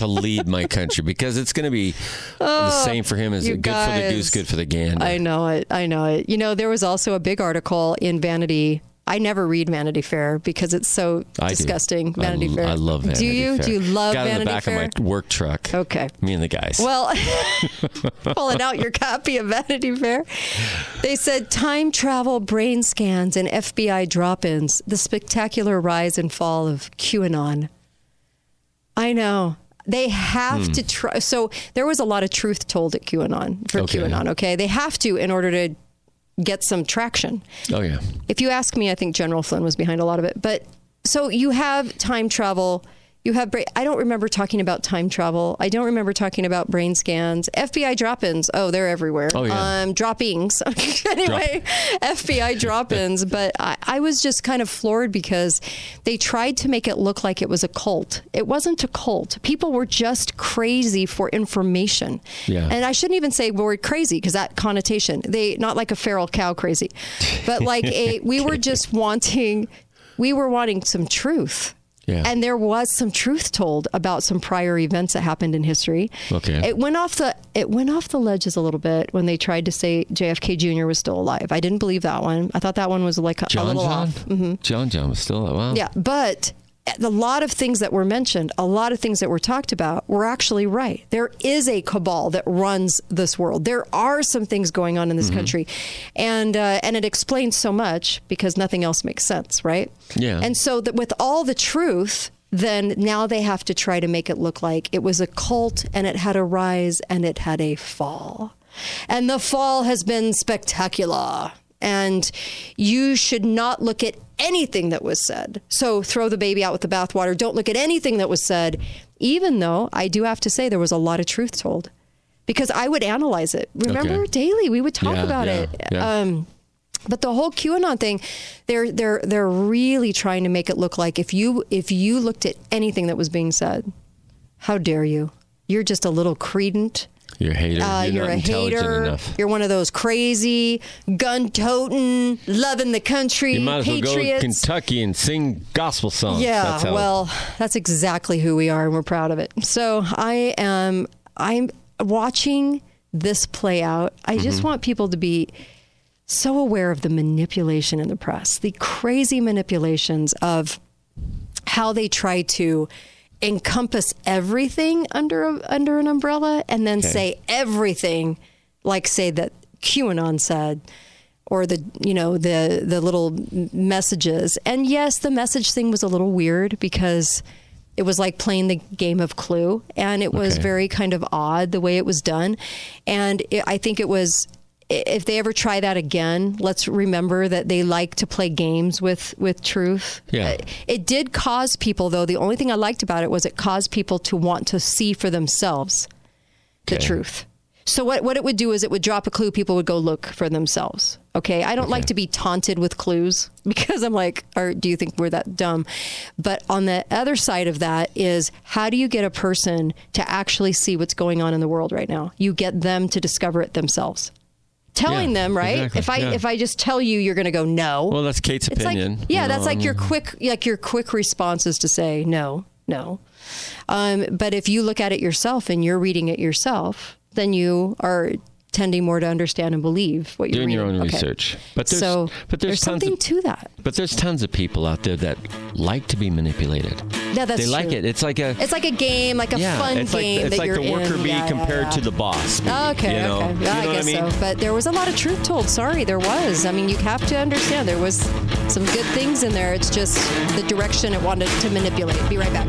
[SPEAKER 6] to lead my country because it's going to be *laughs* oh, the same for him as
[SPEAKER 1] Oh, you
[SPEAKER 6] good for the goose, good for the gander.
[SPEAKER 1] I know it. I know it. You know, there was also a big article in Vanity. I never read Vanity Fair because it's so
[SPEAKER 6] I
[SPEAKER 1] disgusting.
[SPEAKER 6] I
[SPEAKER 1] Vanity
[SPEAKER 6] l-
[SPEAKER 1] Fair.
[SPEAKER 6] I love Vanity
[SPEAKER 1] Do you?
[SPEAKER 6] Fair.
[SPEAKER 1] Do you love
[SPEAKER 6] Got it
[SPEAKER 1] Vanity
[SPEAKER 6] in the back
[SPEAKER 1] Fair?
[SPEAKER 6] of my work truck.
[SPEAKER 1] Okay.
[SPEAKER 6] Me and the guys.
[SPEAKER 1] Well, *laughs* *laughs* pulling out your copy of Vanity Fair. They said time travel, brain scans, and FBI drop ins, the spectacular rise and fall of QAnon. I know. They have
[SPEAKER 6] Hmm.
[SPEAKER 1] to try. So there was a lot of truth told at QAnon for
[SPEAKER 6] Okay.
[SPEAKER 1] QAnon, okay? They have to in order to get some traction.
[SPEAKER 6] oh yeah.
[SPEAKER 1] If you ask me, I think General Flynn was behind a lot of it. But so you have time travel. You have. Bra- I don't remember talking about time travel. I don't remember talking about brain scans. FBI drop-ins. Oh, they're everywhere.
[SPEAKER 6] Oh, yeah.
[SPEAKER 1] Um, droppings. *laughs* anyway, FBI drop-ins. But I, I was just kind of floored because they tried to make it look like it was a cult. It wasn't a cult. People were just crazy for information.
[SPEAKER 6] Yeah.
[SPEAKER 1] And I shouldn't even say word crazy because that connotation. They not like a feral cow crazy, but like a we were *laughs* just wanting we were wanting some truth.
[SPEAKER 6] Yeah.
[SPEAKER 1] And there was some truth told about some prior events that happened in history.
[SPEAKER 6] Okay.
[SPEAKER 1] It went off the it went off the ledges a little bit when they tried to say JFK Jr. was still alive. I didn't believe that one. I thought that one was like a, a little
[SPEAKER 6] John.
[SPEAKER 1] off. Mm-hmm.
[SPEAKER 6] John John was still wow.
[SPEAKER 1] Yeah, but a lot of things that were mentioned, a lot of things that were talked about were actually right. There is a cabal that runs this world. There are some things going on in this country, and uh, and it explains so much because nothing else makes sense, right?
[SPEAKER 6] Yeah.
[SPEAKER 1] And so that with all the truth. Then now they have to try to make it look like it was a cult and it had a rise and it had a fall. And the fall has been spectacular. And you should not look at anything that was said. So throw the baby out with the bathwater. Don't look at anything that was said, even though I do have to say there was a lot of truth told. Because I would analyze it. Remember
[SPEAKER 6] Okay.
[SPEAKER 1] daily, we would talk
[SPEAKER 6] Yeah,
[SPEAKER 1] about
[SPEAKER 6] yeah,
[SPEAKER 1] it.
[SPEAKER 6] yeah.
[SPEAKER 1] Um, but the whole QAnon thing, they're they're they're really trying to make it look like if you if you looked at anything that was being said, how dare you? You're just a little credent.
[SPEAKER 6] You're a hater.
[SPEAKER 1] Uh,
[SPEAKER 6] you're,
[SPEAKER 1] you're,
[SPEAKER 6] not
[SPEAKER 1] a
[SPEAKER 6] intelligent
[SPEAKER 1] hater.
[SPEAKER 6] enough.
[SPEAKER 1] You're one of those crazy, gun toting, loving the country,
[SPEAKER 6] You might as well go to
[SPEAKER 1] patriots.
[SPEAKER 6] Kentucky and sing gospel songs.
[SPEAKER 1] yeah,
[SPEAKER 6] That's how
[SPEAKER 1] well, that's exactly who we are, and we're proud of it. So I am. I'm watching this play out. I
[SPEAKER 6] Mm-hmm.
[SPEAKER 1] just want people to be so aware of the manipulation in the press, the crazy manipulations of how they try to encompass everything under a, under an umbrella and then say everything like say that QAnon said or the you know the the little messages. And yes the message thing was a little weird because it was like playing the game of clue and it was
[SPEAKER 6] Okay.
[SPEAKER 1] very kind of odd the way it was done. And it, i think it was if they ever try that again let's remember that they like to play games with with truth.
[SPEAKER 6] Yeah.
[SPEAKER 1] Uh, it did cause people though. The only thing i liked about it was it caused people to want to see for themselves the
[SPEAKER 6] Okay.
[SPEAKER 1] truth. So what, what it would do is it would drop a clue people would go look for themselves. Okay? I don't like to be taunted with clues *laughs* because i'm like or do you think we're that dumb? But on the other side of that is how do you get a person to actually see what's going on in the world right now? You get them to discover it themselves telling
[SPEAKER 6] Yeah,
[SPEAKER 1] them right
[SPEAKER 6] exactly,
[SPEAKER 1] if i
[SPEAKER 6] yeah.
[SPEAKER 1] if i just tell you you're going to go no
[SPEAKER 6] Well, that's Kate's
[SPEAKER 1] it's
[SPEAKER 6] opinion.
[SPEAKER 1] like yeah that's like your
[SPEAKER 6] mean,
[SPEAKER 1] quick like your quick responses to say no no um, but if you look at it yourself and you're reading it yourself then you are tending more to understand and believe what you're
[SPEAKER 6] doing your own
[SPEAKER 1] Okay.
[SPEAKER 6] research. But there's
[SPEAKER 1] so
[SPEAKER 6] but there's, tons
[SPEAKER 1] something
[SPEAKER 6] of,
[SPEAKER 1] to that
[SPEAKER 6] But there's tons of people out there that like to be manipulated.
[SPEAKER 1] yeah that's
[SPEAKER 6] they like it. It's like a
[SPEAKER 1] it's like a game like a
[SPEAKER 6] yeah,
[SPEAKER 1] fun
[SPEAKER 6] it's like
[SPEAKER 1] game
[SPEAKER 6] it's
[SPEAKER 1] that
[SPEAKER 6] like
[SPEAKER 1] you're
[SPEAKER 6] the worker
[SPEAKER 1] in.
[SPEAKER 6] bee
[SPEAKER 1] Yeah, yeah,
[SPEAKER 6] compared
[SPEAKER 1] yeah.
[SPEAKER 6] to the boss. bee, oh,
[SPEAKER 1] Okay,
[SPEAKER 6] you know?
[SPEAKER 1] okay.
[SPEAKER 6] You know
[SPEAKER 1] I guess
[SPEAKER 6] I mean?
[SPEAKER 1] so. But there was a lot of truth told. Sorry, there was. I mean, you have to understand there was some good things in there. It's just the direction it wanted to manipulate. Be right back.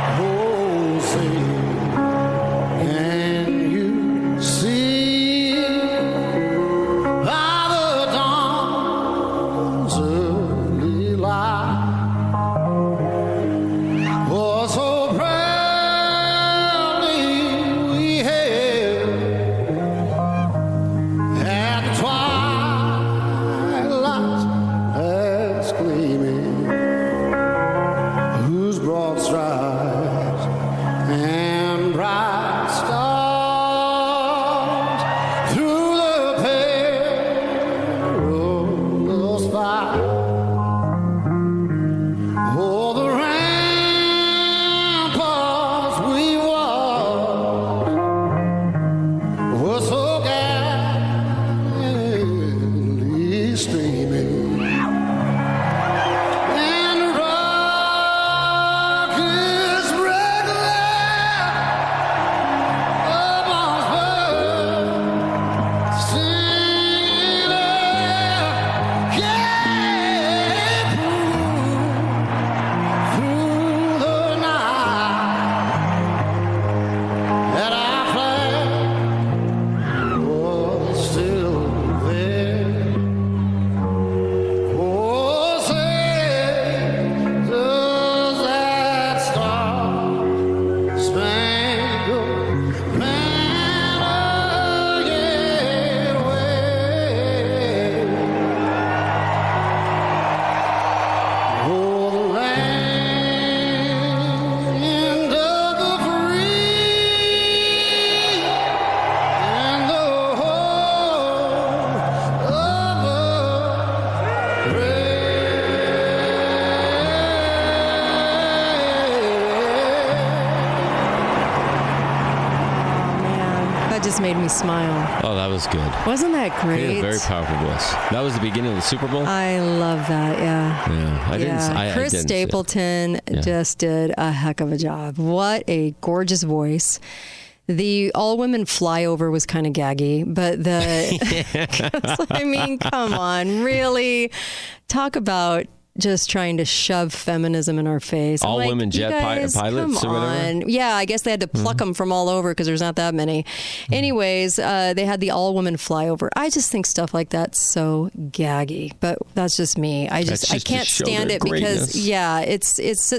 [SPEAKER 1] Made me smile.
[SPEAKER 6] Oh, that was good.
[SPEAKER 1] Wasn't that
[SPEAKER 6] He had
[SPEAKER 1] great?
[SPEAKER 6] a very powerful voice. That was the beginning of the Super Bowl.
[SPEAKER 1] I love that. Yeah.
[SPEAKER 6] yeah, I didn't.
[SPEAKER 1] yeah,
[SPEAKER 6] I, I didn't see it.
[SPEAKER 1] Stapleton just did a heck of a job. What a gorgeous voice. The all women flyover was kind of gaggy, but the, *laughs* *laughs* I mean, come on, really talk about just trying to shove feminism in our face. I'm
[SPEAKER 6] All
[SPEAKER 1] like,
[SPEAKER 6] women jet pi-
[SPEAKER 1] guys,
[SPEAKER 6] pilots
[SPEAKER 1] come
[SPEAKER 6] or whatever? Mm-hmm.
[SPEAKER 1] on. Yeah, I guess they had to pluck them from all over because there's not that many. Anyways, uh, they had the all women flyover. I just think stuff like that's so gaggy, but that's just me. I just,
[SPEAKER 6] just
[SPEAKER 1] I can't stand it because yeah, it's it's.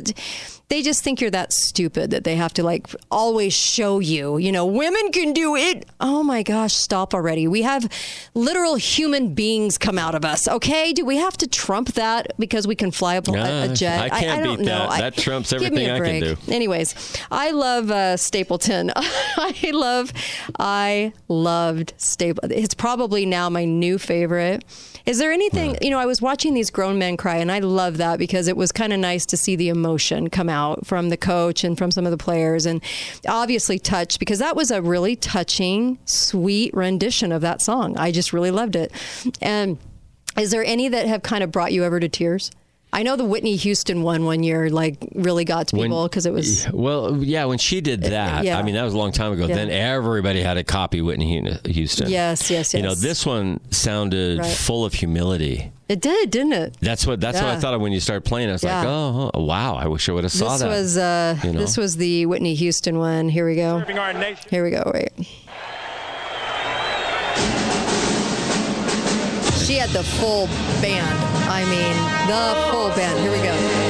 [SPEAKER 1] They just think you're that stupid that they have to like always show you, you know, women can do it. Oh my gosh, stop already. We have literal human beings come out of us, okay? Do we have to trump that because we can fly a, a jet?
[SPEAKER 6] I can't
[SPEAKER 1] don't
[SPEAKER 6] beat
[SPEAKER 1] know.
[SPEAKER 6] that.
[SPEAKER 1] I-
[SPEAKER 6] That trumps everything I can do.
[SPEAKER 1] Anyways, I love uh, Stapleton. *laughs* I love, I loved Staple. It's probably now my new favorite. Is there anything, you know, I was watching these grown men cry, and I love that because it was kind of nice to see the emotion come out from the coach and from some of the players, and obviously touched because that was a really touching, sweet rendition of that song. I just really loved it. And is there any that have kind of brought you ever to tears? I know the Whitney Houston one one year like really got to
[SPEAKER 6] When-
[SPEAKER 1] people because it was
[SPEAKER 6] Well, yeah, when she did that,
[SPEAKER 1] yeah.
[SPEAKER 6] I mean, that was a long time ago.
[SPEAKER 1] Yeah.
[SPEAKER 6] Then everybody had to copy Whitney Houston.
[SPEAKER 1] Yes, yes, yes.
[SPEAKER 6] You know, this one sounded
[SPEAKER 1] Right.
[SPEAKER 6] full of humility.
[SPEAKER 1] it did, didn't it?
[SPEAKER 6] That's what. That's what I thought of when you started playing. I was like,
[SPEAKER 1] Yeah.
[SPEAKER 6] oh, oh, wow! I wish I would have saw
[SPEAKER 1] this
[SPEAKER 6] that.
[SPEAKER 1] was uh,
[SPEAKER 6] you know?
[SPEAKER 1] this was the Whitney Houston one. Here we go. Here we go. Wait. She had the full band. I mean, the full band. Here we go.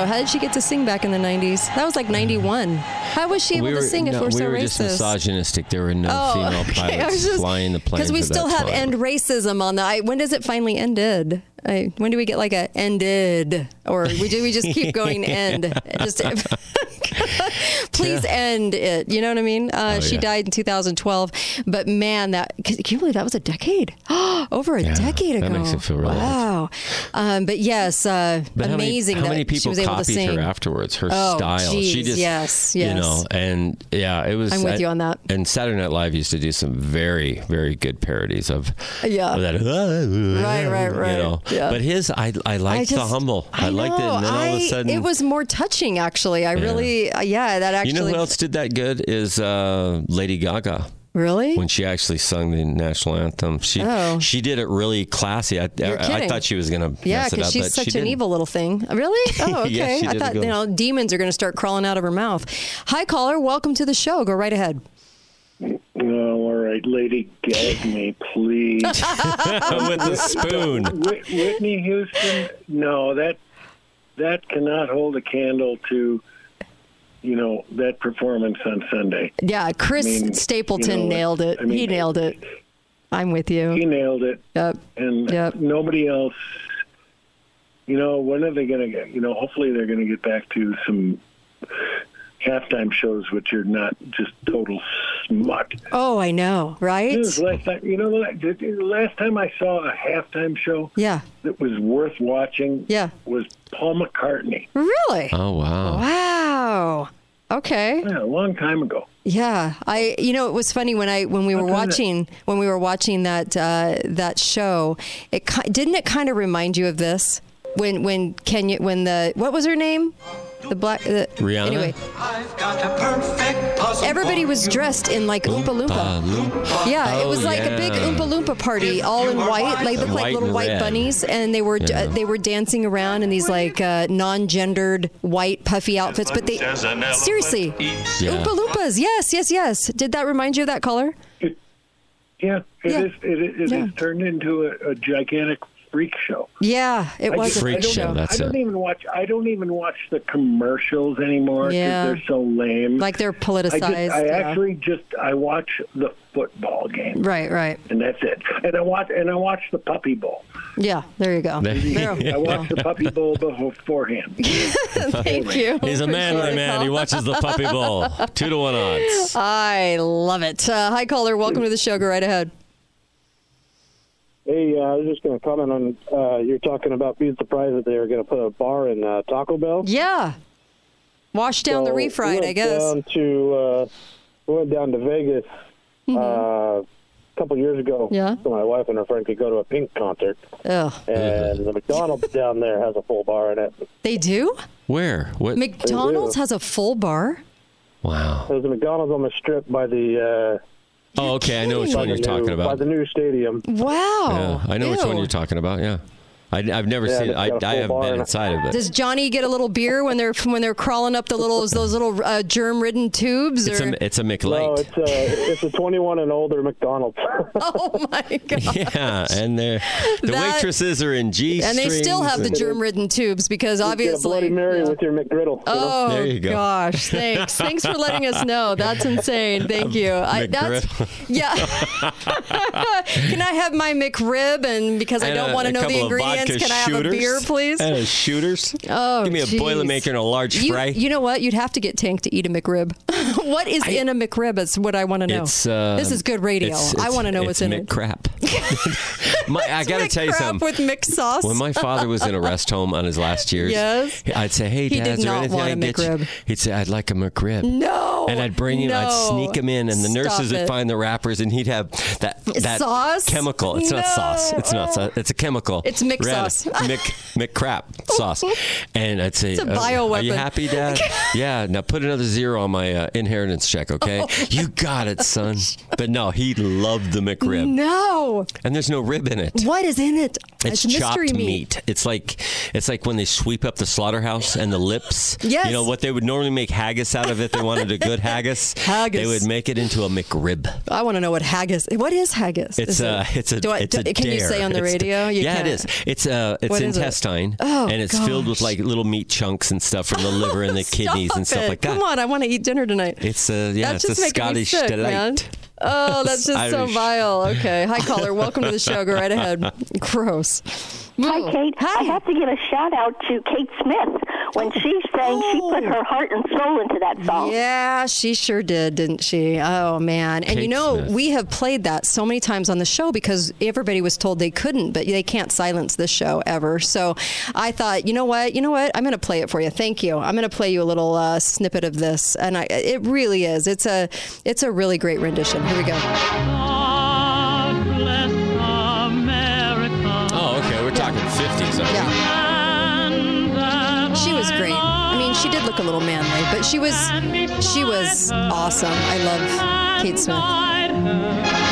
[SPEAKER 1] Though. How did she get to sing back in the 90s? That was like 91. How was she able
[SPEAKER 6] we
[SPEAKER 1] to
[SPEAKER 6] were,
[SPEAKER 1] sing if
[SPEAKER 6] no,
[SPEAKER 1] we're
[SPEAKER 6] we
[SPEAKER 1] so
[SPEAKER 6] were
[SPEAKER 1] racist?
[SPEAKER 6] just misogynistic. There were no
[SPEAKER 1] Oh,
[SPEAKER 6] female
[SPEAKER 1] okay. *laughs*
[SPEAKER 6] Pilots
[SPEAKER 1] just-
[SPEAKER 6] flying the planes.
[SPEAKER 1] Because we still have
[SPEAKER 6] time.
[SPEAKER 1] end racism on the. I, when does it finally ended? I, when do we get like a ended, or we do we just keep *laughs* going end? Just *laughs* please end it. You know what I mean? Uh,
[SPEAKER 6] Oh,
[SPEAKER 1] she
[SPEAKER 6] yeah.
[SPEAKER 1] died in 2012, but man, that can you believe that was a decade? *gasps* Over a
[SPEAKER 6] Yeah,
[SPEAKER 1] decade ago.
[SPEAKER 6] that makes it feel really
[SPEAKER 1] wow. Um, but yes, uh,
[SPEAKER 6] But how many-
[SPEAKER 1] amazing
[SPEAKER 6] How
[SPEAKER 1] that
[SPEAKER 6] many,
[SPEAKER 1] she
[SPEAKER 6] people
[SPEAKER 1] was able to
[SPEAKER 6] copied her afterwards? Her
[SPEAKER 1] Oh,
[SPEAKER 6] style. she just,
[SPEAKER 1] yes,
[SPEAKER 6] you know, and yeah, it was.
[SPEAKER 1] I'm with you on that.
[SPEAKER 6] And Saturday Night Live used to do some very, very good parodies of,
[SPEAKER 1] Yeah.
[SPEAKER 6] of that.
[SPEAKER 1] Right, right, right.
[SPEAKER 6] You know,
[SPEAKER 1] Yeah.
[SPEAKER 6] but his, I, I liked the
[SPEAKER 1] just-
[SPEAKER 6] humble. I, liked it, and then all of a sudden,
[SPEAKER 1] it was more touching. Actually, I really, uh, yeah, that actually.
[SPEAKER 6] You know who else did that good is uh, Lady Gaga.
[SPEAKER 1] Really?
[SPEAKER 6] When she actually sung the national anthem, she
[SPEAKER 1] Oh.
[SPEAKER 6] she did it really classy. I,
[SPEAKER 1] You're
[SPEAKER 6] I, I thought she was going to
[SPEAKER 1] Yeah,
[SPEAKER 6] mess it
[SPEAKER 1] because
[SPEAKER 6] up,
[SPEAKER 1] she's such
[SPEAKER 6] she
[SPEAKER 1] an
[SPEAKER 6] didn't.
[SPEAKER 1] evil little thing. Really? *laughs* Oh, okay.
[SPEAKER 6] Yes, she
[SPEAKER 1] I thought you know demons are going to start crawling out of her mouth. Hi, caller. Welcome to the show. Go right ahead.
[SPEAKER 8] No, all right, lady, gag me, please. *laughs*
[SPEAKER 6] with the spoon.
[SPEAKER 8] Whitney Houston, no, that that cannot hold a candle to, you know, that performance on Sunday.
[SPEAKER 1] Yeah, Chris
[SPEAKER 8] I mean,
[SPEAKER 1] Stapleton
[SPEAKER 8] you know,
[SPEAKER 1] nailed it.
[SPEAKER 8] I mean,
[SPEAKER 1] he nailed it. I'm with you.
[SPEAKER 8] He nailed it,
[SPEAKER 1] Yep.
[SPEAKER 8] and
[SPEAKER 1] Yep.
[SPEAKER 8] nobody else. You know, when are they going to get? You know, hopefully they're going to get back to some halftime shows, which are not just total smut.
[SPEAKER 1] Oh, I know, right?
[SPEAKER 8] This last time, you know, the the last time I saw a halftime show
[SPEAKER 1] Yeah.
[SPEAKER 8] that was worth watching
[SPEAKER 1] Yeah.
[SPEAKER 8] was Paul McCartney.
[SPEAKER 1] Really?
[SPEAKER 6] Oh wow!
[SPEAKER 1] Wow. Okay.
[SPEAKER 8] Yeah, a long time ago.
[SPEAKER 1] Yeah, I. You know, it was funny when I when we were
[SPEAKER 8] come that-
[SPEAKER 1] watching when we were watching that uh, that show. It didn't it kind of remind you of this when when Kenya when the what was her name, the black the,
[SPEAKER 6] Rihanna?
[SPEAKER 1] Anyway,
[SPEAKER 7] I've got a perfect puzzle.
[SPEAKER 1] everybody was dressed in like Oompa Loompa.
[SPEAKER 6] Loompa.
[SPEAKER 1] Yeah, it was
[SPEAKER 6] Oh,
[SPEAKER 1] like a big
[SPEAKER 6] yeah.
[SPEAKER 1] Oompa Loompa party, all in white. Like looked like little
[SPEAKER 6] and
[SPEAKER 1] white bunnies, and they were
[SPEAKER 6] Yeah.
[SPEAKER 1] uh, they were dancing around in these like uh, non-gendered white puffy outfits. But they seriously,
[SPEAKER 6] Yeah.
[SPEAKER 1] Oompa Loompas. Yes, yes, yes. Did that remind you of that color?
[SPEAKER 8] Yeah, it
[SPEAKER 1] Yeah.
[SPEAKER 8] is. It, is- it
[SPEAKER 1] Yeah.
[SPEAKER 8] is turned into a, a gigantic freak show.
[SPEAKER 1] Yeah, it
[SPEAKER 8] I
[SPEAKER 1] was
[SPEAKER 8] just-
[SPEAKER 1] a
[SPEAKER 6] Freak
[SPEAKER 1] freak
[SPEAKER 8] I don't,
[SPEAKER 6] show,
[SPEAKER 1] show.
[SPEAKER 6] that's
[SPEAKER 8] I don't
[SPEAKER 6] it.
[SPEAKER 8] even watch. I don't even watch the commercials anymore because
[SPEAKER 1] Yeah.
[SPEAKER 8] they're so lame.
[SPEAKER 1] Like they're
[SPEAKER 8] I
[SPEAKER 1] politicized.
[SPEAKER 8] just, I
[SPEAKER 1] yeah.
[SPEAKER 8] actually just I watch the football game,
[SPEAKER 1] Right, right.
[SPEAKER 8] and that's it. And I watch and I watch the Puppy Bowl.
[SPEAKER 1] Yeah, there you go.
[SPEAKER 6] There you
[SPEAKER 1] There
[SPEAKER 8] I
[SPEAKER 1] we
[SPEAKER 8] watch the Puppy Bowl beforehand. *laughs*
[SPEAKER 1] Thank you.
[SPEAKER 6] He's a manly man. He watches the puppy bowl. Two to one odds. *laughs*
[SPEAKER 1] I love it. Uh, hi, caller. Welcome to the show. Go right ahead.
[SPEAKER 9] Hey, uh, I was just going to comment on uh, you're talking about being surprised that they were going to put a bar in uh, Taco Bell.
[SPEAKER 1] Yeah. Wash down the
[SPEAKER 9] So,
[SPEAKER 1] refried,
[SPEAKER 9] we
[SPEAKER 1] I guess.
[SPEAKER 9] Down to uh, we went down to Vegas uh, a couple years ago.
[SPEAKER 1] Mm-hmm. Yeah.
[SPEAKER 9] So my wife and her friend could go to a Pink concert,
[SPEAKER 1] Ugh.
[SPEAKER 9] and the McDonald's *laughs* down there has a full bar in it.
[SPEAKER 1] They do?
[SPEAKER 6] Where? What?
[SPEAKER 1] McDonald's has a full bar?
[SPEAKER 6] wow.
[SPEAKER 9] There's a McDonald's on the strip by the uh,
[SPEAKER 6] Oh, okay. I know which one you're talking
[SPEAKER 9] about. by the new stadium.
[SPEAKER 1] Wow.
[SPEAKER 6] Yeah, I know which one you're talking about. Yeah, I, I've never
[SPEAKER 9] Yeah,
[SPEAKER 6] seen it.
[SPEAKER 9] it's
[SPEAKER 6] I,
[SPEAKER 9] got a
[SPEAKER 6] I
[SPEAKER 9] full
[SPEAKER 6] haven't been inside of it.
[SPEAKER 1] Does Johnny get a little beer when they're when they're crawling up the little those little uh, germ-ridden tubes?
[SPEAKER 6] It's
[SPEAKER 1] or?
[SPEAKER 6] a it's a
[SPEAKER 9] No, it's a it's a 21 and older McDonald's. *laughs*
[SPEAKER 1] oh my *laughs* god!
[SPEAKER 6] yeah, and they're, the
[SPEAKER 1] That-
[SPEAKER 6] waitresses are in G
[SPEAKER 1] And they still have the germ-ridden tubes because
[SPEAKER 9] Get a
[SPEAKER 1] obviously.
[SPEAKER 9] Bloody Mary
[SPEAKER 1] yeah.
[SPEAKER 9] with your McGriddle. you know?
[SPEAKER 1] Oh
[SPEAKER 6] There you go.
[SPEAKER 1] gosh! Thanks, thanks for letting us know. *laughs* That's insane. Thank you. I, that's yeah. can I have my McRib? And because I don't want to know the ingredients,
[SPEAKER 6] vodka
[SPEAKER 1] can I have a beer, please?
[SPEAKER 6] And a shooters.
[SPEAKER 1] Oh,
[SPEAKER 6] Give me a
[SPEAKER 1] geez.
[SPEAKER 6] Boilermaker and a large
[SPEAKER 1] You,
[SPEAKER 6] fry.
[SPEAKER 1] you know what? You'd have to get Tank to eat a McRib. *laughs* what is in a McRib? Is what I want to know.
[SPEAKER 6] It's uh,
[SPEAKER 1] this is good radio.
[SPEAKER 6] it's-
[SPEAKER 1] I want to know
[SPEAKER 6] it's
[SPEAKER 1] what's in it.
[SPEAKER 6] McCrap. *laughs* *laughs* my, I got to tell you something.
[SPEAKER 1] with mixed sauce.
[SPEAKER 6] When my father was in a rest home on his last years,
[SPEAKER 1] Yes.
[SPEAKER 6] I'd say, "Hey, Dad, is there anything
[SPEAKER 1] want
[SPEAKER 6] I
[SPEAKER 1] a
[SPEAKER 6] can get you?"
[SPEAKER 1] McRib.
[SPEAKER 6] He'd say, "I'd like a McRib."
[SPEAKER 1] no.
[SPEAKER 6] And I'd bring him, I'd sneak him in, and the
[SPEAKER 1] Stop
[SPEAKER 6] nurses would find the wrappers, and he'd have that that
[SPEAKER 1] Sauce?
[SPEAKER 6] chemical. It's not sauce. It's not sauce. It's a chemical.
[SPEAKER 1] It's Mick
[SPEAKER 6] Red-
[SPEAKER 1] sauce.
[SPEAKER 6] McCrap sauce. And I'd say,
[SPEAKER 1] It's a
[SPEAKER 6] uh, Are you happy, Dad? *laughs* yeah. Now put another zero on my uh, inheritance check, okay?
[SPEAKER 1] Oh
[SPEAKER 6] you got it, son. *laughs* But no, he loved the McRib,
[SPEAKER 1] No.
[SPEAKER 6] and there's no rib in it.
[SPEAKER 1] What is in it?
[SPEAKER 6] It's
[SPEAKER 1] mystery
[SPEAKER 6] chopped
[SPEAKER 1] meat.
[SPEAKER 6] meat. It's like it's like when they sweep up the slaughterhouse and the lips.
[SPEAKER 1] Yes.
[SPEAKER 6] You know what they would normally make haggis out of if they wanted a good haggis. *laughs*
[SPEAKER 1] Haggis.
[SPEAKER 6] They would make it into a McRib.
[SPEAKER 1] I want to know what haggis. What is haggis?
[SPEAKER 6] It's
[SPEAKER 1] Is
[SPEAKER 6] a
[SPEAKER 1] it-
[SPEAKER 6] it's a
[SPEAKER 1] I,
[SPEAKER 6] it's a
[SPEAKER 1] Can you say on the radio? You
[SPEAKER 6] yeah,
[SPEAKER 1] can't.
[SPEAKER 6] it is. It's uh it's
[SPEAKER 1] What is it?
[SPEAKER 6] intestine.
[SPEAKER 1] Oh,
[SPEAKER 6] and it's filled with like little meat chunks and stuff from the liver and the *laughs* kidneys and stuff
[SPEAKER 1] it.
[SPEAKER 6] like that.
[SPEAKER 1] Come on, I want to eat dinner tonight.
[SPEAKER 6] It's a yeah,
[SPEAKER 1] That's
[SPEAKER 6] it's a
[SPEAKER 1] just making me
[SPEAKER 6] Scottish
[SPEAKER 1] sick,
[SPEAKER 6] delight.
[SPEAKER 1] man. Oh, that's *laughs* just so vile. Okay. Hi, caller. Welcome to the show. Go right ahead. *laughs* Gross.
[SPEAKER 10] Hi, Kate. I have to give a shout out to Kate Smith when she sang. She put her heart and soul into that song.
[SPEAKER 1] Yeah, she sure did, didn't she? Oh man! And you know,
[SPEAKER 6] Smith.
[SPEAKER 1] we have played that so many times on the show because everybody was told they couldn't, but they can't silence this show ever. So I thought, you know what? You know what? I'm going to play it for you. Thank you. I'm going to play you a little uh, snippet of this, and I, it really is. It's a, it's a really great rendition. Here we go. Little manly, but she was she was awesome. I love Kate Smith.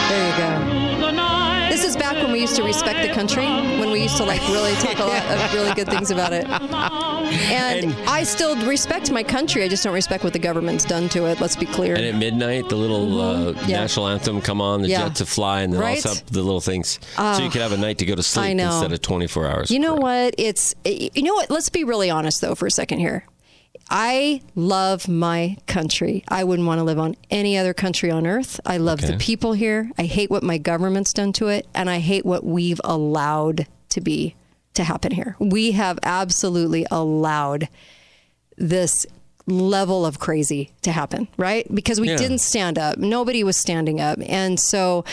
[SPEAKER 1] There you go. This is back when we used to respect the country, when we used to like really talk a lot of really good things about it. And,
[SPEAKER 6] And-
[SPEAKER 1] I still respect my country. I just don't respect what the government's done to it. Let's be clear.
[SPEAKER 6] And at midnight, the little uh,
[SPEAKER 1] Mm-hmm. Yeah.
[SPEAKER 6] national anthem come on, the
[SPEAKER 1] Yeah.
[SPEAKER 6] jet to fly, and then
[SPEAKER 1] Right?
[SPEAKER 6] also the little things, so you could have a night to go to sleep instead of 24 hours.
[SPEAKER 1] You know what? It's you know what? Let's be really honest though for a second here. I love my country. I wouldn't want to live on any other country on earth. I love the people here. I hate what my government's done to it, and I hate what we've allowed to be to happen here. We have absolutely allowed this level of crazy to happen, right? Because we
[SPEAKER 6] Yeah.
[SPEAKER 1] didn't stand up. Nobody was standing up. And so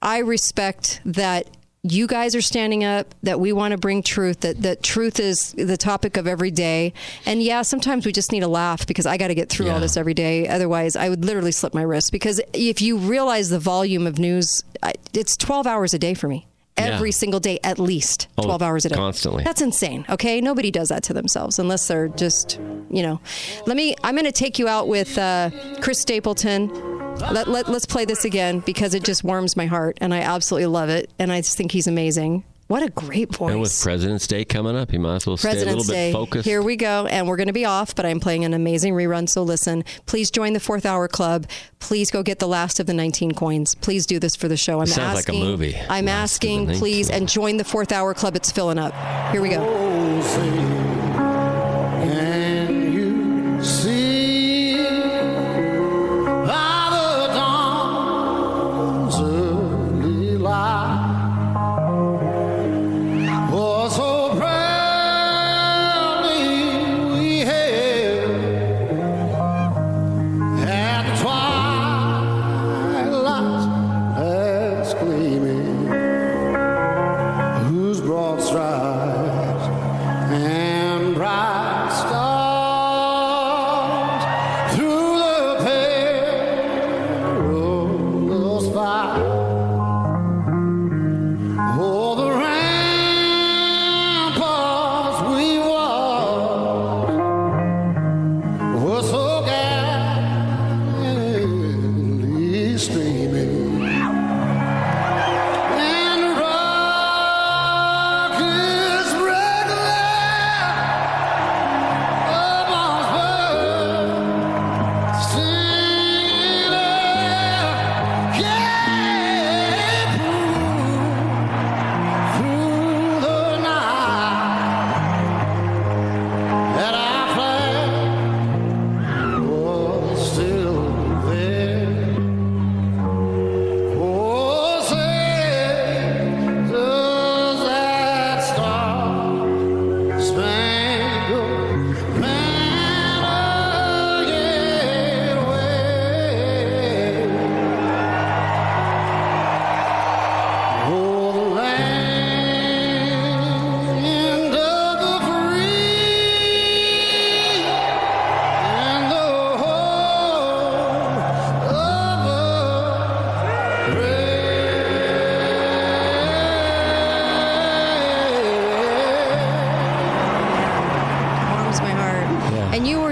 [SPEAKER 1] I respect that you guys are standing up, that we want to bring truth, that, that truth is the topic of every day. And yeah, sometimes we just need a laugh because I got to get through all this every day. Otherwise, I would literally slip my wrist because if you realize the volume of news, it's 12 hours a day for me. Every
[SPEAKER 6] Yeah.
[SPEAKER 1] single day, at least
[SPEAKER 6] Oh,
[SPEAKER 1] 12 hours a day.
[SPEAKER 6] constantly.
[SPEAKER 1] That's insane. Okay. Nobody does that to themselves unless they're just, you know. Let me, I'm going to take you out with uh, Chris Stapleton. Let, let, let's play this again because it just warms my heart and I absolutely love it. And I just think he's amazing. What a great voice.
[SPEAKER 6] And with President's Day coming up, you might as well stay a little
[SPEAKER 1] Day.
[SPEAKER 6] bit focused.
[SPEAKER 1] Here we go. And we're going to be off, but I'm playing an amazing rerun. So listen, please join the fourth hour club. Please go get the last of the 19 coins. Please do this for the show. I'm
[SPEAKER 6] Sounds like a
[SPEAKER 1] asking,
[SPEAKER 6] movie.
[SPEAKER 1] I'm
[SPEAKER 6] Last
[SPEAKER 1] asking, please, and join the fourth hour club. It's filling up. Here we go.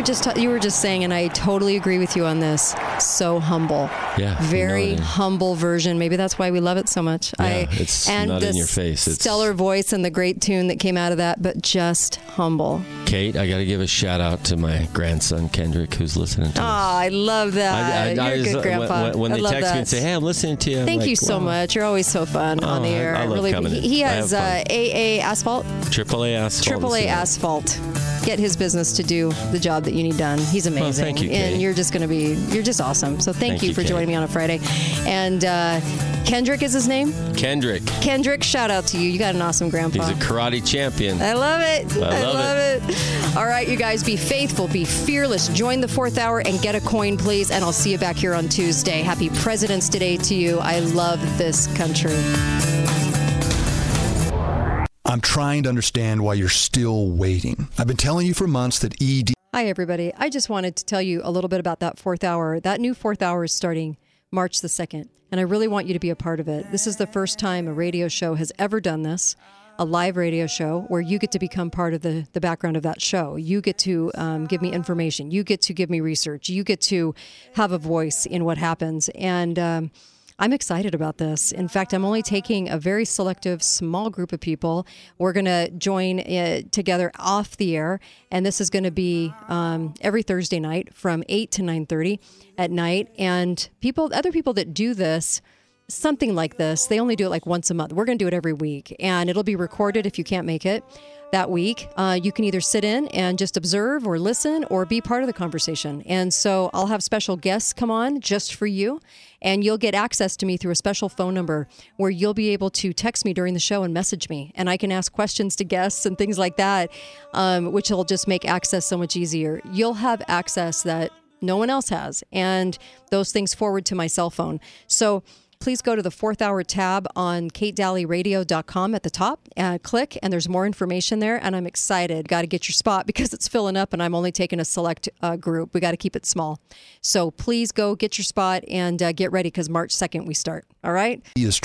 [SPEAKER 1] Just you were just saying, and I totally agree with you on this. So humble.
[SPEAKER 6] Yeah, you
[SPEAKER 1] Very
[SPEAKER 6] know
[SPEAKER 1] humble version. Maybe that's why we love it so much.
[SPEAKER 6] Yeah,
[SPEAKER 1] I,
[SPEAKER 6] it's
[SPEAKER 1] and
[SPEAKER 6] not
[SPEAKER 1] the
[SPEAKER 6] in your face. It's-
[SPEAKER 1] stellar voice and the great tune that came out of that, but just humble.
[SPEAKER 6] Kate, I got to give a shout out to my grandson Kendrick, who's listening to us. Oh.
[SPEAKER 1] I love that. You're a
[SPEAKER 6] was-
[SPEAKER 1] good
[SPEAKER 6] when-
[SPEAKER 1] grandpa.
[SPEAKER 6] When, when
[SPEAKER 1] I
[SPEAKER 6] they text me and say, "Hey, I'm listening to you," I'm
[SPEAKER 1] Thank
[SPEAKER 6] like,
[SPEAKER 1] you so
[SPEAKER 6] "Wow."
[SPEAKER 1] much. You're always so fun on the
[SPEAKER 6] Oh, I-
[SPEAKER 1] air.
[SPEAKER 6] I love
[SPEAKER 1] really,
[SPEAKER 6] coming
[SPEAKER 1] he, he has uh, AA Asphalt,
[SPEAKER 6] Triple A asphalt.
[SPEAKER 1] Triple A. Asphalt. Get his business to do the job that you need done. He's amazing,
[SPEAKER 6] Well, thank you,
[SPEAKER 1] and you're just going to be, you're just awesome. So thank,
[SPEAKER 6] Thank
[SPEAKER 1] you
[SPEAKER 6] you,
[SPEAKER 1] for joining me on a Friday. And uh, Kendrick is his name.
[SPEAKER 6] Kendrick.
[SPEAKER 1] Kendrick, shout out to you. You got an awesome grandpa.
[SPEAKER 6] He's a karate champion.
[SPEAKER 1] I love it.
[SPEAKER 6] I love
[SPEAKER 1] it. All right, you guys, be faithful, be fearless. Join the fourth hour and get a coin, please. And I'll see you back here on Tuesday. Happy President's Day to you. I love this country.
[SPEAKER 11] I'm trying to understand why you're still waiting. I've been telling you for months that ED.
[SPEAKER 1] Hi, everybody. I just wanted to tell you a little bit about that fourth hour. That new fourth hour is starting March the 2nd, and I really want you to be a part of it. This is the first time a radio show has ever done this. A live radio show where you get to become part of the, the background of that show. You get to um, give me information. You get to give me research. You get to have a voice in what happens. And um, I'm excited about this. In fact, I'm only taking a very selective, small group of people. We're going to join uh, together off the air, and this is going to be um, every Thursday night from 8 to 9:30 at night. And people, other people that do this, something like this, they only do it like once a month. We're going to do it every week, and it'll be recorded if you can't make it that week. Uh, you can either sit in and just observe or listen or be part of the conversation. And so I'll have special guests come on just for you, and you'll get access to me through a special phone number where you'll be able to text me during the show and message me, and I can ask questions to guests and things like that, um, which will just make access so much easier. You'll have access that no one else has, and those things forward to my cell phone. So Please go to the fourth hour tab on katedalleyradio.com at the top. Uh, click, and there's more information there. And I'm excited. Got to get your spot *laughs* because it's filling up, and I'm only taking a select uh, group. We got to keep it small. So please go get your spot and uh, get ready because March 2nd we start. All right?
[SPEAKER 11] He is